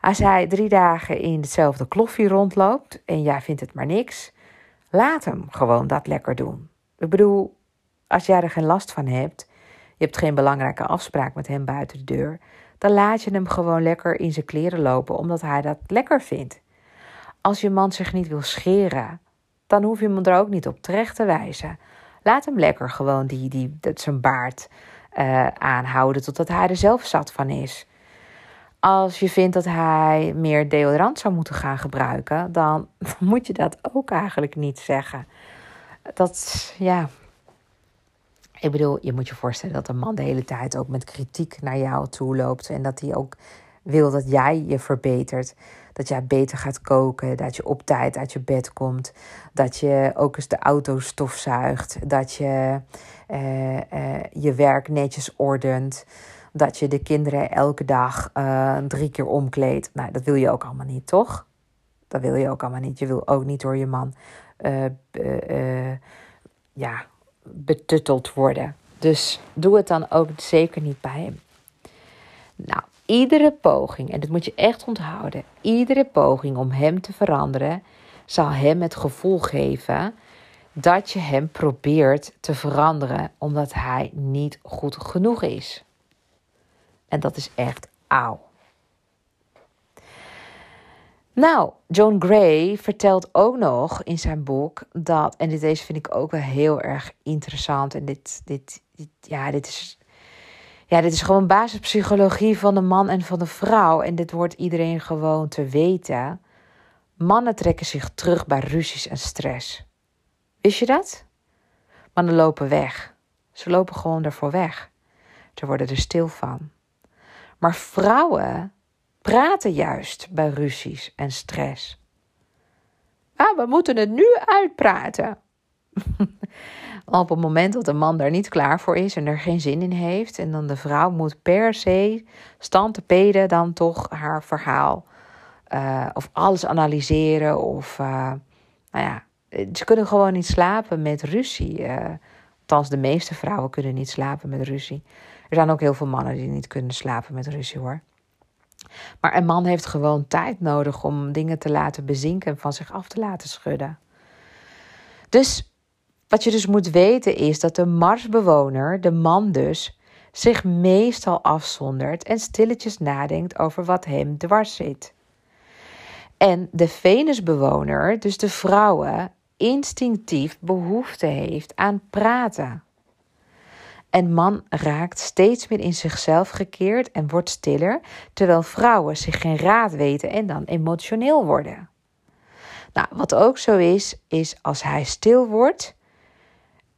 Als hij drie dagen in hetzelfde kloffie rondloopt en jij vindt het maar niks, laat hem gewoon dat lekker doen. Ik bedoel, als jij er geen last van hebt je hebt geen belangrijke afspraak met hem buiten de deur, dan laat je hem gewoon lekker in zijn kleren lopen omdat hij dat lekker vindt. Als je man zich niet wil scheren, dan hoef je hem er ook niet op terecht te wijzen. Laat hem lekker gewoon die, die, dat zijn baard uh, aanhouden totdat hij er zelf zat van is. Als je vindt dat hij meer deodorant zou moeten gaan gebruiken, dan moet je dat ook eigenlijk niet zeggen. Dat, ja. Ik bedoel, je moet je voorstellen dat een man de hele tijd ook met kritiek naar jou toe loopt. En dat hij ook wil dat jij je verbetert. Dat jij beter gaat koken, dat je op tijd uit je bed komt. Dat je ook eens de auto stofzuigt. Dat je uh, uh, je werk netjes ordent. Dat je de kinderen elke dag uh, drie keer omkleedt. Nou, dat wil je ook allemaal niet, toch? Dat wil je ook allemaal niet. Je wil ook niet door je man ja, betutteld worden. Dus doe het dan ook zeker niet bij hem. Nou, iedere poging, en dat moet je echt onthouden, iedere poging om hem te veranderen, zal hem het gevoel geven dat je hem probeert te veranderen omdat hij niet goed genoeg is. En dat is echt auw. Nou, John Gray vertelt ook nog in zijn boek dat, en dit deze vind ik ook wel heel erg interessant. En dit, dit, dit, ja, dit is, ja, dit is gewoon basispsychologie van de man en van de vrouw. En dit wordt iedereen gewoon te weten. Mannen trekken zich terug bij ruzies en stress. Wist je dat? Mannen lopen weg. Ze lopen gewoon ervoor weg. Ze worden er stil van. Maar vrouwen praten juist bij ruzies en stress. Ah, we moeten het nu uitpraten. Op het moment dat de man daar niet klaar voor is en er geen zin in heeft, en dan de vrouw moet per se stand te peden dan toch haar verhaal uh, of alles analyseren of, uh, nou ja, ze kunnen gewoon niet slapen met ruzie. Uh, althans, de meeste vrouwen kunnen niet slapen met ruzie. Er zijn ook heel veel mannen die niet kunnen slapen met ruzie hoor. Maar een man heeft gewoon tijd nodig om dingen te laten bezinken en van zich af te laten schudden. Dus wat je dus moet weten is dat de Marsbewoner, de man dus, zich meestal afzondert en stilletjes nadenkt over wat hem dwars zit. En de Venusbewoner, dus de vrouwen, instinctief behoefte heeft aan praten. En man raakt steeds meer in zichzelf gekeerd en wordt stiller, terwijl vrouwen zich geen raad weten en dan emotioneel worden. Nou, wat ook zo is, is als hij stil wordt,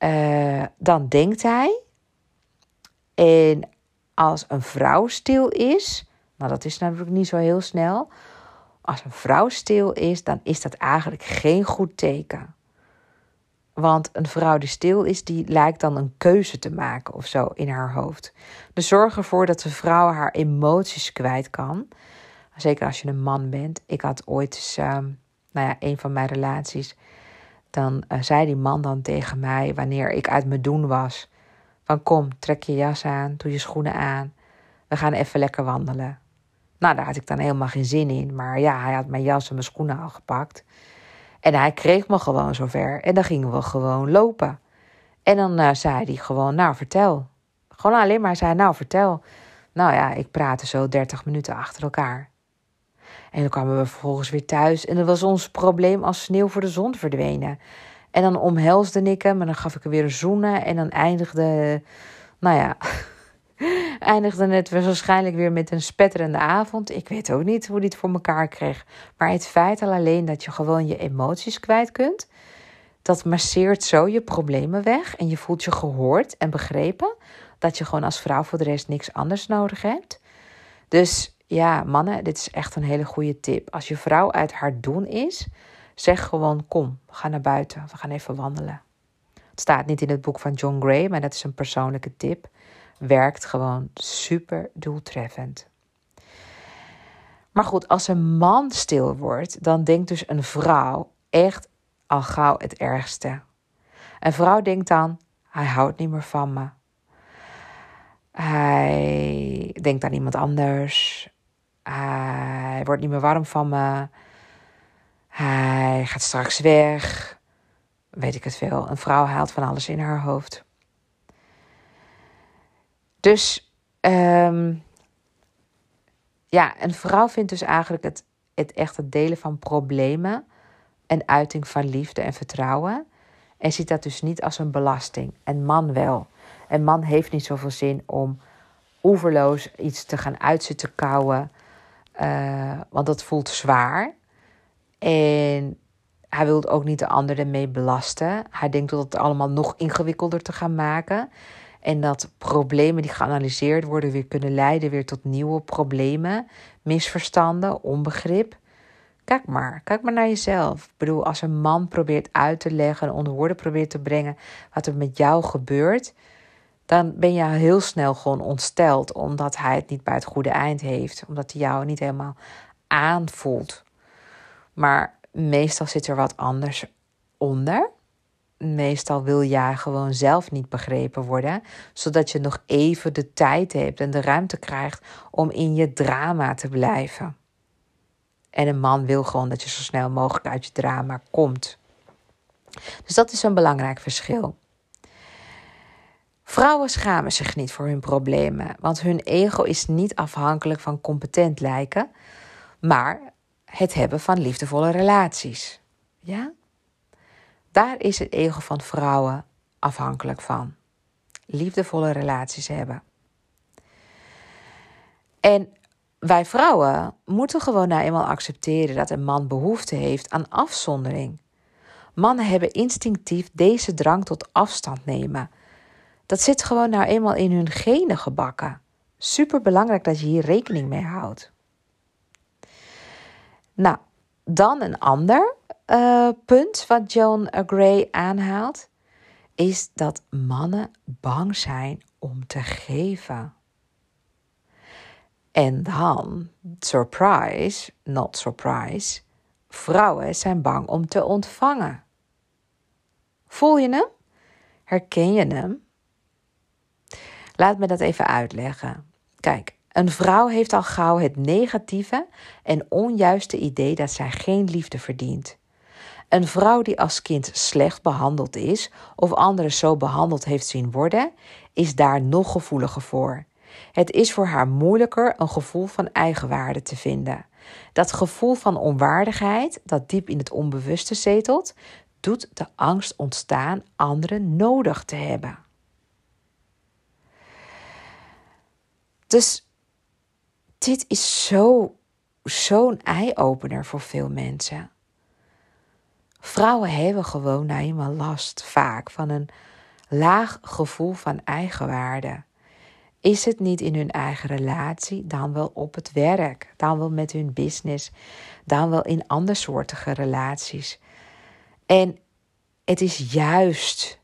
uh, dan denkt hij. En als een vrouw stil is, nou dat is natuurlijk niet zo heel snel. Als een vrouw stil is, dan is dat eigenlijk geen goed teken. Want een vrouw die stil is, die lijkt dan een keuze te maken of zo in haar hoofd. Dus zorg ervoor dat de vrouw haar emoties kwijt kan. Zeker als je een man bent. Ik had ooit eens, ehm, nou ja, een van mijn relaties. Dan uh, zei die man dan tegen mij, wanneer ik uit mijn doen was: van kom, trek je jas aan, doe je schoenen aan. We gaan even lekker wandelen. Nou, daar had ik dan helemaal geen zin in. Maar ja, hij had mijn jas en mijn schoenen al gepakt. En hij kreeg me gewoon zover. En dan gingen we gewoon lopen. En dan uh, zei hij gewoon, nou vertel. Gewoon alleen maar zei, nou vertel. Nou ja, ik praatte zo 30 minuten achter elkaar. En dan kwamen we vervolgens weer thuis. En dan was ons probleem als sneeuw voor de zon verdwenen. En dan omhelsde ik hem en dan gaf ik hem weer een zoenen. En dan eindigde, nou ja, eindigde het waarschijnlijk weer met een spetterende avond. Ik weet ook niet hoe hij het voor elkaar kreeg. Maar het feit al alleen dat je gewoon je emoties kwijt kunt, dat masseert zo je problemen weg. En je voelt je gehoord en begrepen. Dat je gewoon als vrouw voor de rest niks anders nodig hebt. Dus ja, mannen, dit is echt een hele goede tip. Als je vrouw uit haar doen is, zeg gewoon: kom, we gaan naar buiten, we gaan even wandelen. Het staat niet in het boek van John Gray, maar dat is een persoonlijke tip werkt gewoon super doeltreffend. Maar goed, als een man stil wordt, dan denkt dus een vrouw echt al gauw het ergste. Een vrouw denkt dan: hij houdt niet meer van me. Hij denkt aan iemand anders. Hij wordt niet meer warm van me. Hij gaat straks weg. Weet ik het veel. Een vrouw haalt van alles in haar hoofd. Dus um, ja, een vrouw vindt dus eigenlijk het, het echt het delen van problemen en uiting van liefde en vertrouwen. En ziet dat dus niet als een belasting. En man wel. En man heeft niet zoveel zin om oeverloos iets te gaan uitzitten kouwen. Uh, want dat voelt zwaar. En hij wil ook niet de anderen mee belasten. Hij denkt dat het allemaal nog ingewikkelder te gaan maken. En dat problemen die geanalyseerd worden weer kunnen leiden weer tot nieuwe problemen, misverstanden, onbegrip. Kijk maar, kijk maar naar jezelf. Ik bedoel, als een man probeert uit te leggen en onder woorden probeert te brengen wat er met jou gebeurt, dan ben je heel snel gewoon ontsteld omdat hij het niet bij het goede eind heeft, omdat hij jou niet helemaal aanvoelt. Maar meestal zit er wat anders onder. Meestal wil jij gewoon zelf niet begrepen worden, zodat je nog even de tijd hebt en de ruimte krijgt om in je drama te blijven. En een man wil gewoon dat je zo snel mogelijk uit je drama komt. Dus dat is een belangrijk verschil. Vrouwen schamen zich niet voor hun problemen, want hun ego is niet afhankelijk van competent lijken, maar het hebben van liefdevolle relaties. Ja? Daar is het ego van vrouwen afhankelijk van. Liefdevolle relaties hebben. En wij vrouwen moeten gewoon nou eenmaal accepteren dat een man behoefte heeft aan afzondering. Mannen hebben instinctief deze drang tot afstand nemen. Dat zit gewoon nou eenmaal in hun genen gebakken. Super belangrijk dat je hier rekening mee houdt. Nou, dan een ander uh, punt wat Joan Gray aanhaalt, is dat mannen bang zijn om te geven. En dan, surprise, not surprise, vrouwen zijn bang om te ontvangen. Voel je hem? Herken je hem? Laat me dat even uitleggen. Kijk, een vrouw heeft al gauw het negatieve en onjuiste idee dat zij geen liefde verdient. Een vrouw die als kind slecht behandeld is of anderen zo behandeld heeft zien worden, is daar nog gevoeliger voor. Het is voor haar moeilijker een gevoel van eigenwaarde te vinden. Dat gevoel van onwaardigheid, dat diep in het onbewuste zetelt, doet de angst ontstaan anderen nodig te hebben. Dus dit is zo, zo'n eye-opener voor veel mensen. Vrouwen hebben gewoon nou eenmaal last vaak van een laag gevoel van eigenwaarde. Is het niet in hun eigen relatie, dan wel op het werk, dan wel met hun business, dan wel in andersoortige relaties. En het is juist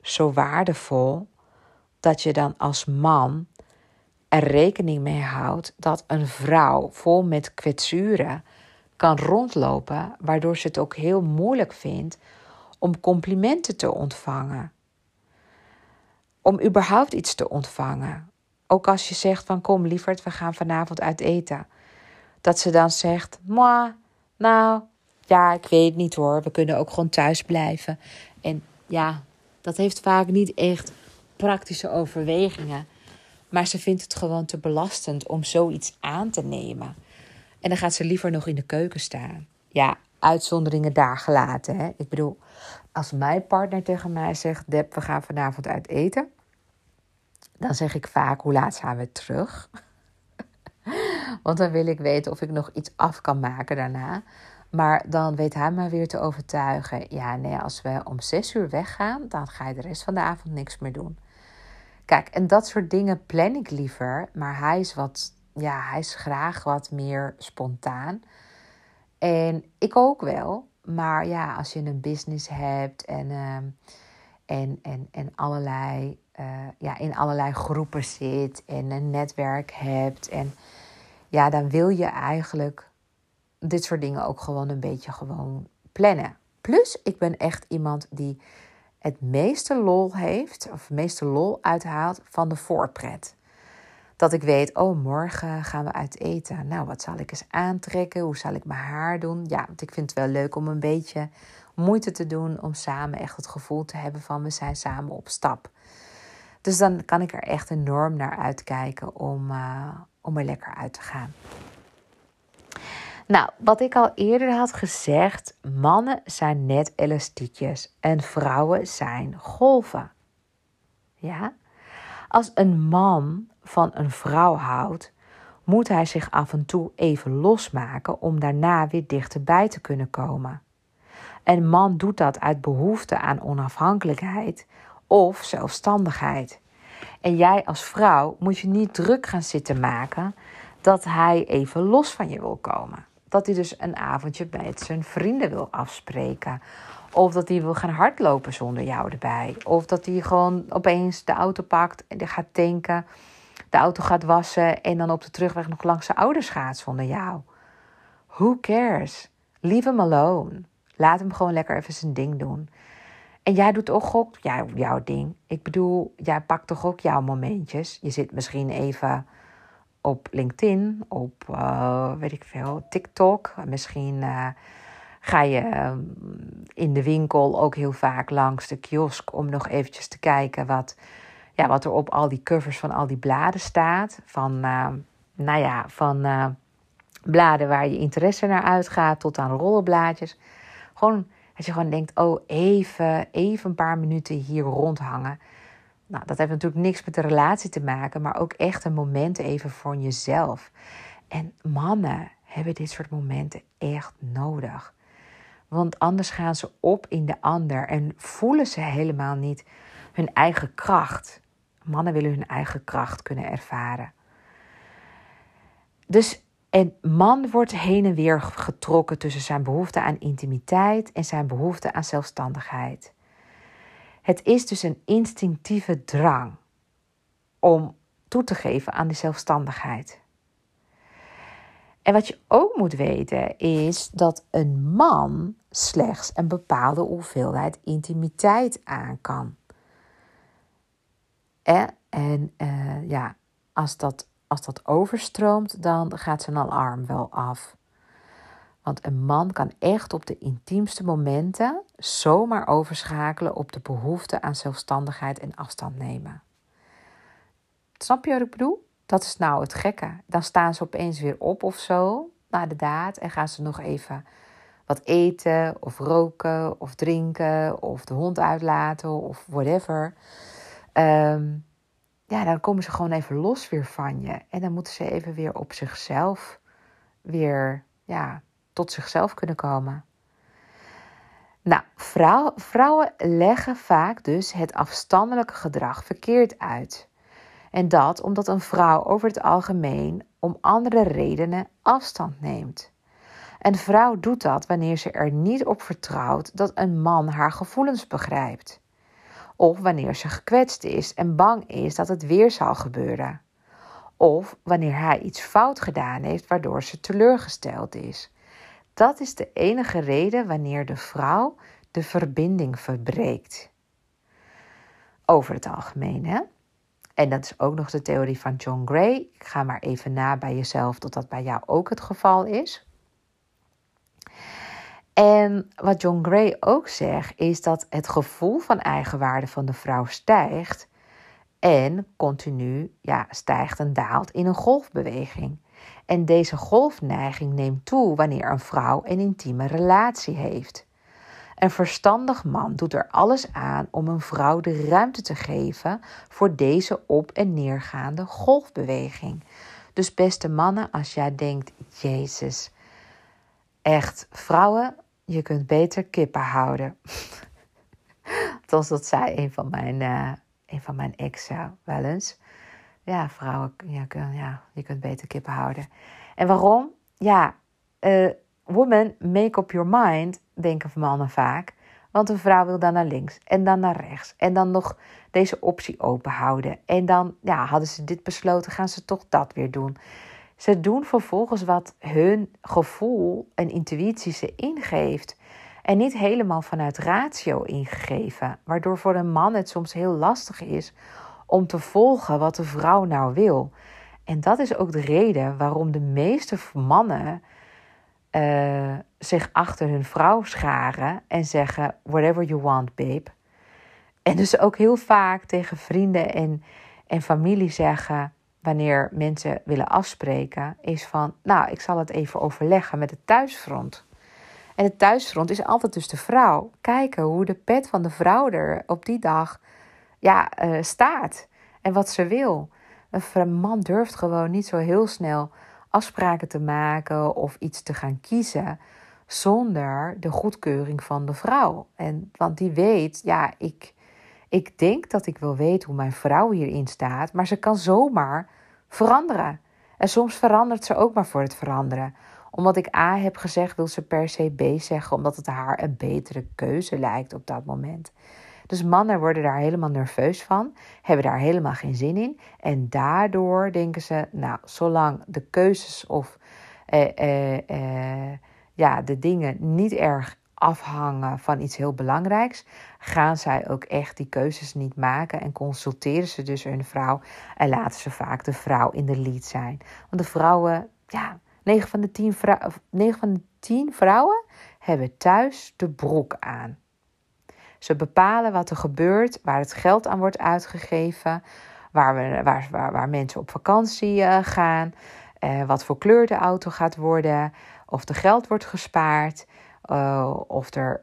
zo waardevol dat je dan als man er rekening mee houdt dat een vrouw vol met kwetsuren kan rondlopen, waardoor ze het ook heel moeilijk vindt om complimenten te ontvangen. Om überhaupt iets te ontvangen. Ook als je zegt van kom lieverd, we gaan vanavond uit eten. Dat ze dan zegt, moi, nou, ja, ik weet niet hoor, we kunnen ook gewoon thuis blijven. En ja, dat heeft vaak niet echt praktische overwegingen. Maar ze vindt het gewoon te belastend om zoiets aan te nemen. En dan gaat ze liever nog in de keuken staan. Ja, uitzonderingen daar gelaten. Hè? Ik bedoel, als mijn partner tegen mij zegt: Deb, we gaan vanavond uit eten. Dan zeg ik vaak: hoe laat zijn we terug? Want dan wil ik weten of ik nog iets af kan maken daarna. Maar dan weet hij me weer te overtuigen. Ja, nee, als we om zes uur weggaan, dan ga je de rest van de avond niks meer doen. Kijk, en dat soort dingen plan ik liever. Maar hij is wat, ja, hij is graag wat meer spontaan. En ik ook wel. Maar ja, als je een business hebt en, ehm, en, en, en allerlei, uh, ja, in allerlei groepen zit en een netwerk hebt. En ja, dan wil je eigenlijk dit soort dingen ook gewoon een beetje gewoon plannen. Plus, ik ben echt iemand die het meeste lol heeft, of het meeste lol uithaalt van de voorpret. Dat ik weet, oh, morgen gaan we uit eten. Nou, wat zal ik eens aantrekken? Hoe zal ik mijn haar doen? Ja, want ik vind het wel leuk om een beetje moeite te doen om samen echt het gevoel te hebben van we zijn samen op stap. Dus dan kan ik er echt enorm naar uitkijken om, uh, om er lekker uit te gaan. Nou, wat ik al eerder had gezegd, mannen zijn net elastiekjes en vrouwen zijn golven. Ja? Als een man van een vrouw houdt, moet hij zich af en toe even losmaken om daarna weer dichterbij te kunnen komen. Een man doet dat uit behoefte aan onafhankelijkheid of zelfstandigheid. En jij als vrouw moet je niet druk gaan zitten maken dat hij even los van je wil komen. Dat hij dus een avondje met zijn vrienden wil afspreken. Of dat hij wil gaan hardlopen zonder jou erbij. Of dat hij gewoon opeens de auto pakt en gaat tanken. De auto gaat wassen en dan op de terugweg nog langs zijn ouders gaat zonder jou. Who cares? Leave him alone. Laat hem gewoon lekker even zijn ding doen. En jij doet ook, ook ja, jouw ding. Ik bedoel, jij pakt toch ook jouw momentjes. Je zit misschien even op LinkedIn, op uh, weet ik veel, TikTok. Misschien uh, ga je ehm, in de winkel ook heel vaak langs de kiosk om nog eventjes te kijken wat, ja, wat er op al die covers van al die bladen staat. Van, uh, nou ja, van bladen waar je interesse naar uitgaat tot aan rollenblaadjes. Gewoon dat je gewoon denkt, oh even, even een paar minuten hier rondhangen. Nou, dat heeft natuurlijk niks met de relatie te maken, maar ook echt een moment even voor jezelf. En mannen hebben dit soort momenten echt nodig. Want anders gaan ze op in de ander en voelen ze helemaal niet hun eigen kracht. Mannen willen hun eigen kracht kunnen ervaren. Dus een man wordt heen en weer getrokken tussen zijn behoefte aan intimiteit en zijn behoefte aan zelfstandigheid. Het is dus een instinctieve drang om toe te geven aan die zelfstandigheid. En wat je ook moet weten is dat een man slechts een bepaalde hoeveelheid intimiteit aan kan. En, en uh, ja, als dat als dat overstroomt, dan gaat zijn alarm wel af. Want een man kan echt op de intiemste momenten zomaar overschakelen op de behoefte aan zelfstandigheid en afstand nemen. Snap je wat ik bedoel? Dat is nou het gekke. Dan staan ze opeens weer op of zo, naar de daad, en gaan ze nog even wat eten of roken of drinken of de hond uitlaten of whatever. Um, ja, dan komen ze gewoon even los weer van je. En dan moeten ze even weer op zichzelf, weer ja, tot zichzelf kunnen komen. Nou, vrouw, vrouwen leggen vaak dus het afstandelijke gedrag verkeerd uit. En dat omdat een vrouw over het algemeen om andere redenen afstand neemt. Een vrouw doet dat wanneer ze er niet op vertrouwt dat een man haar gevoelens begrijpt of wanneer ze gekwetst is en bang is dat het weer zal gebeuren. Of wanneer hij iets fout gedaan heeft waardoor ze teleurgesteld is. Dat is de enige reden wanneer de vrouw de verbinding verbreekt. Over het algemeen, hè? En dat is ook nog de theorie van John Gray. Ga maar even na bij jezelf tot dat bij jou ook het geval is. En wat John Gray ook zegt, is dat het gevoel van eigenwaarde van de vrouw stijgt en continu ja, stijgt en daalt in een golfbeweging. En deze golfneiging neemt toe wanneer een vrouw een intieme relatie heeft. Een verstandig man doet er alles aan om een vrouw de ruimte te geven voor deze op- en neergaande golfbeweging. Dus beste mannen, als jij denkt, Jezus, echt, vrouwen, je kunt beter kippen houden. Althans, dat zei een van mijn, uh, een van mijn exen wel eens. Ja, vrouwen, ja, ja, je kunt beter kippen houden. En waarom? Ja, uh, woman, make up your mind, denken mannen vaak. Want een vrouw wil dan naar links en dan naar rechts. En dan nog deze optie open houden. En dan ja, hadden ze dit besloten, gaan ze toch dat weer doen. Ze doen vervolgens wat hun gevoel en intuïtie ze ingeeft. En niet helemaal vanuit ratio ingegeven. Waardoor voor een man het soms heel lastig is om te volgen wat de vrouw nou wil. En dat is ook de reden waarom de meeste mannen uh, zich achter hun vrouw scharen en zeggen: Whatever you want, babe. En dus ook heel vaak tegen vrienden en, en familie zeggen wanneer mensen willen afspreken, is van, nou, ik zal het even overleggen met het thuisfront. En het thuisfront is altijd dus de vrouw. Kijken hoe de pet van de vrouw er op die dag ja, uh, staat en wat ze wil. Een man durft gewoon niet zo heel snel afspraken te maken of iets te gaan kiezen zonder de goedkeuring van de vrouw. En, want die weet, ja, ik, ik denk dat ik wil weten hoe mijn vrouw hierin staat, maar ze kan zomaar veranderen. En soms verandert ze ook maar voor het veranderen. Omdat ik A heb gezegd, wil ze per se B zeggen, omdat het haar een betere keuze lijkt op dat moment. Dus mannen worden daar helemaal nerveus van, hebben daar helemaal geen zin in. En daardoor denken ze, nou, zolang de keuzes of eh, eh, eh, ja, de dingen niet erg afhangen van iets heel belangrijks, gaan zij ook echt die keuzes niet maken en consulteren ze dus hun vrouw en laten ze vaak de vrouw in de lead zijn. Want de vrouwen, ja, 9 van de 10, vrou 9 van de 10 vrouwen hebben thuis de broek aan. Ze bepalen wat er gebeurt, waar het geld aan wordt uitgegeven, waar, we, waar, waar, waar mensen op vakantie uh, gaan, uh, wat voor kleur de auto gaat worden, of er geld wordt gespaard, uh, of er,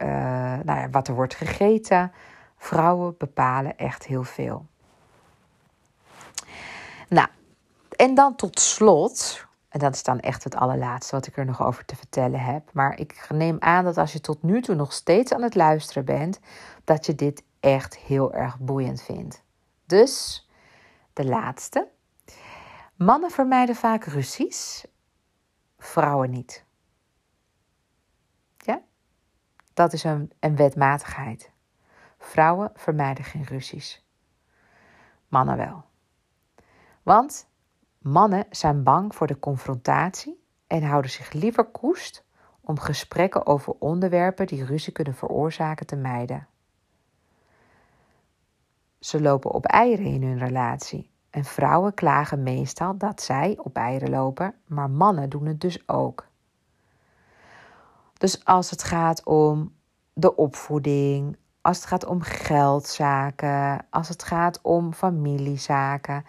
nou ja, wat er wordt gegeten. Vrouwen bepalen echt heel veel. Nou, en dan tot slot en dat is dan echt het allerlaatste wat ik er nog over te vertellen heb. Maar ik neem aan dat als je tot nu toe nog steeds aan het luisteren bent, dat je dit echt heel erg boeiend vindt. Dus de laatste. Mannen vermijden vaak ruzies, vrouwen niet. Ja? Dat is een, een wetmatigheid. Vrouwen vermijden geen ruzies. Mannen wel. Want Mannen zijn bang voor de confrontatie en houden zich liever koest om gesprekken over onderwerpen die ruzie kunnen veroorzaken te mijden. Ze lopen op eieren in hun relatie en vrouwen klagen meestal dat zij op eieren lopen, maar mannen doen het dus ook. Dus als het gaat om de opvoeding, als het gaat om geldzaken, als het gaat om familiezaken,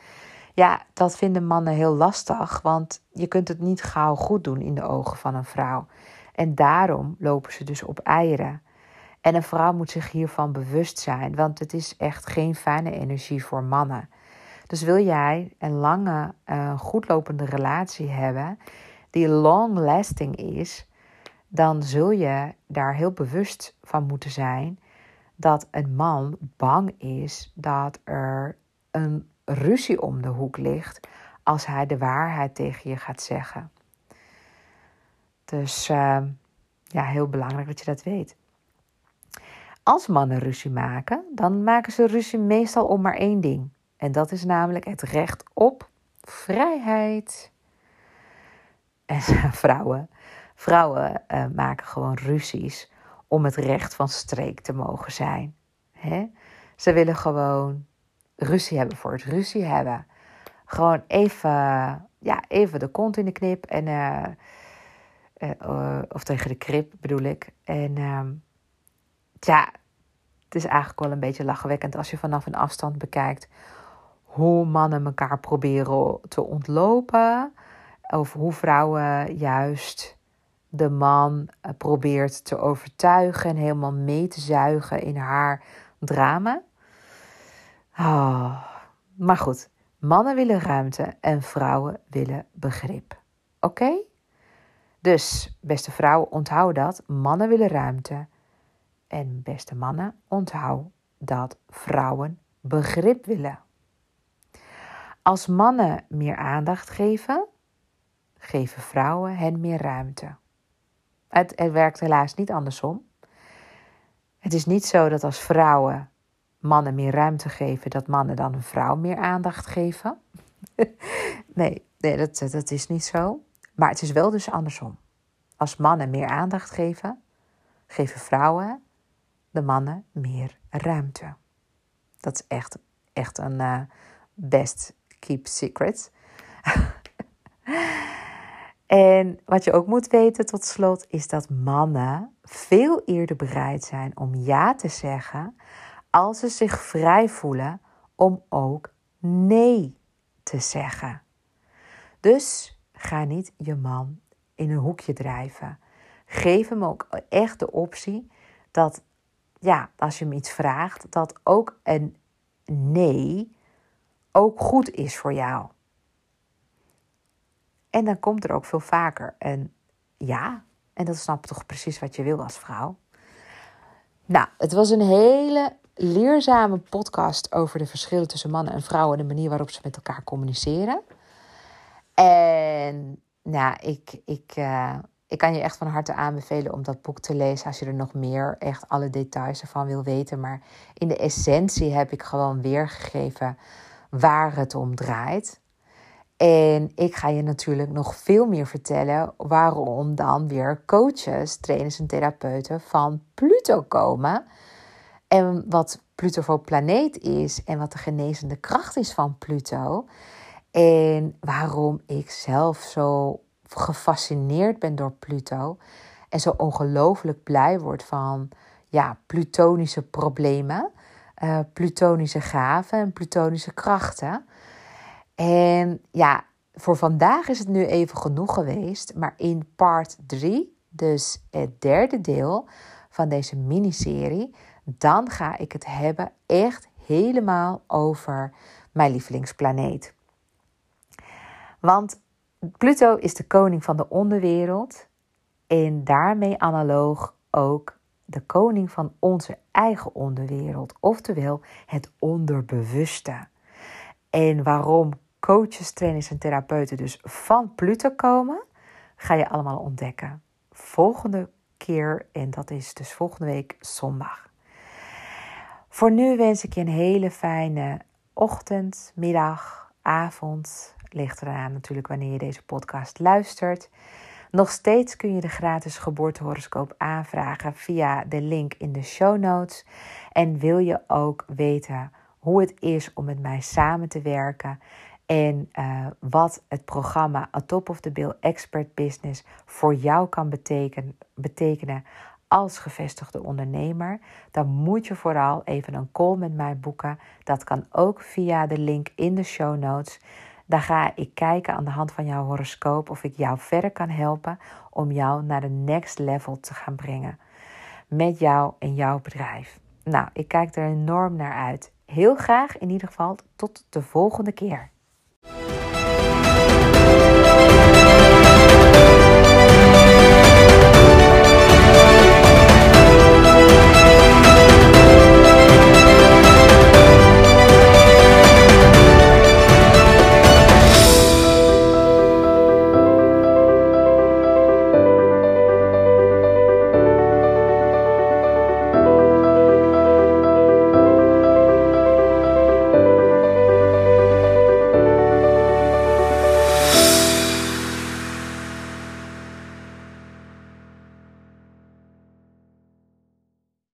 ja, dat vinden mannen heel lastig, want je kunt het niet gauw goed doen in de ogen van een vrouw. En daarom lopen ze dus op eieren. En een vrouw moet zich hiervan bewust zijn, want het is echt geen fijne energie voor mannen. Dus wil jij een lange, uh, goedlopende relatie hebben, die long lasting is, dan zul je daar heel bewust van moeten zijn dat een man bang is dat er een ruzie om de hoek ligt als hij de waarheid tegen je gaat zeggen. Dus uh, ja, heel belangrijk dat je dat weet. Als mannen ruzie maken, dan maken ze ruzie meestal om maar één ding. En dat is namelijk het recht op vrijheid. En vrouwen, vrouwen uh, maken gewoon ruzies om het recht van streek te mogen zijn. Hè? Ze willen gewoon ruzie hebben voor het ruzie hebben. Gewoon even, ja, even de kont in de knip en. Uh, uh, of tegen de krip bedoel ik. En uh, ja, het is eigenlijk wel een beetje lachwekkend als je vanaf een afstand bekijkt hoe mannen elkaar proberen te ontlopen. Of hoe vrouwen juist de man probeert te overtuigen en helemaal mee te zuigen in haar drama. Oh, maar goed, mannen willen ruimte en vrouwen willen begrip. Oké? Dus, beste vrouwen, onthoud dat. Mannen willen ruimte. En beste mannen, onthoud dat vrouwen begrip willen. Als mannen meer aandacht geven, geven vrouwen hen meer ruimte. Het, het werkt helaas niet andersom. Het is niet zo dat als vrouwen mannen meer ruimte geven, dat mannen dan een vrouw meer aandacht geven. nee, nee dat, dat is niet zo. Maar het is wel dus andersom. Als mannen meer aandacht geven, geven vrouwen de mannen meer ruimte. Dat is echt, echt een uh, best keep secret. en wat je ook moet weten tot slot is dat mannen veel eerder bereid zijn om ja te zeggen als ze zich vrij voelen om ook nee te zeggen. Dus ga niet je man in een hoekje drijven. Geef hem ook echt de optie dat, ja, als je hem iets vraagt, dat ook een nee ook goed is voor jou. En dan komt er ook veel vaker een ja. En dat snap toch precies wat je wil als vrouw. Nou, het was een hele leerzame podcast over de verschillen tussen mannen en vrouwen en de manier waarop ze met elkaar communiceren. En nou, ik, ik, uh, ik kan je echt van harte aanbevelen om dat boek te lezen als je er nog meer, echt alle details ervan wil weten. Maar in de essentie heb ik gewoon weergegeven waar het om draait. En ik ga je natuurlijk nog veel meer vertellen waarom dan weer coaches, trainers en therapeuten van Pluto komen. En wat Pluto voor planeet is en wat de genezende kracht is van Pluto. En waarom ik zelf zo gefascineerd ben door Pluto. En zo ongelooflijk blij word van ja, plutonische problemen, uh, plutonische gaven en plutonische krachten. En ja, voor vandaag is het nu even genoeg geweest. Maar in part 3, dus het derde deel van deze miniserie, dan ga ik het hebben echt helemaal over mijn lievelingsplaneet. Want Pluto is de koning van de onderwereld en daarmee analoog ook de koning van onze eigen onderwereld, oftewel het onderbewuste. En waarom coaches, trainers en therapeuten dus van Pluto komen, ga je allemaal ontdekken. Volgende keer, en dat is dus volgende week zondag. Voor nu wens ik je een hele fijne ochtend, middag, avond. Ligt eraan natuurlijk wanneer je deze podcast luistert. Nog steeds kun je de gratis geboortehoroscoop aanvragen via de link in de show notes. En wil je ook weten hoe het is om met mij samen te werken en uh, wat het programma A Top of the Bill Expert Business voor jou kan betekenen als gevestigde ondernemer, dan moet je vooral even een call met mij boeken. Dat kan ook via de link in de show notes. Dan ga ik kijken aan de hand van jouw horoscoop of ik jou verder kan helpen om jou naar de next level te gaan brengen. Met jou en jouw bedrijf. Nou, ik kijk er enorm naar uit. Heel graag in ieder geval tot de volgende keer.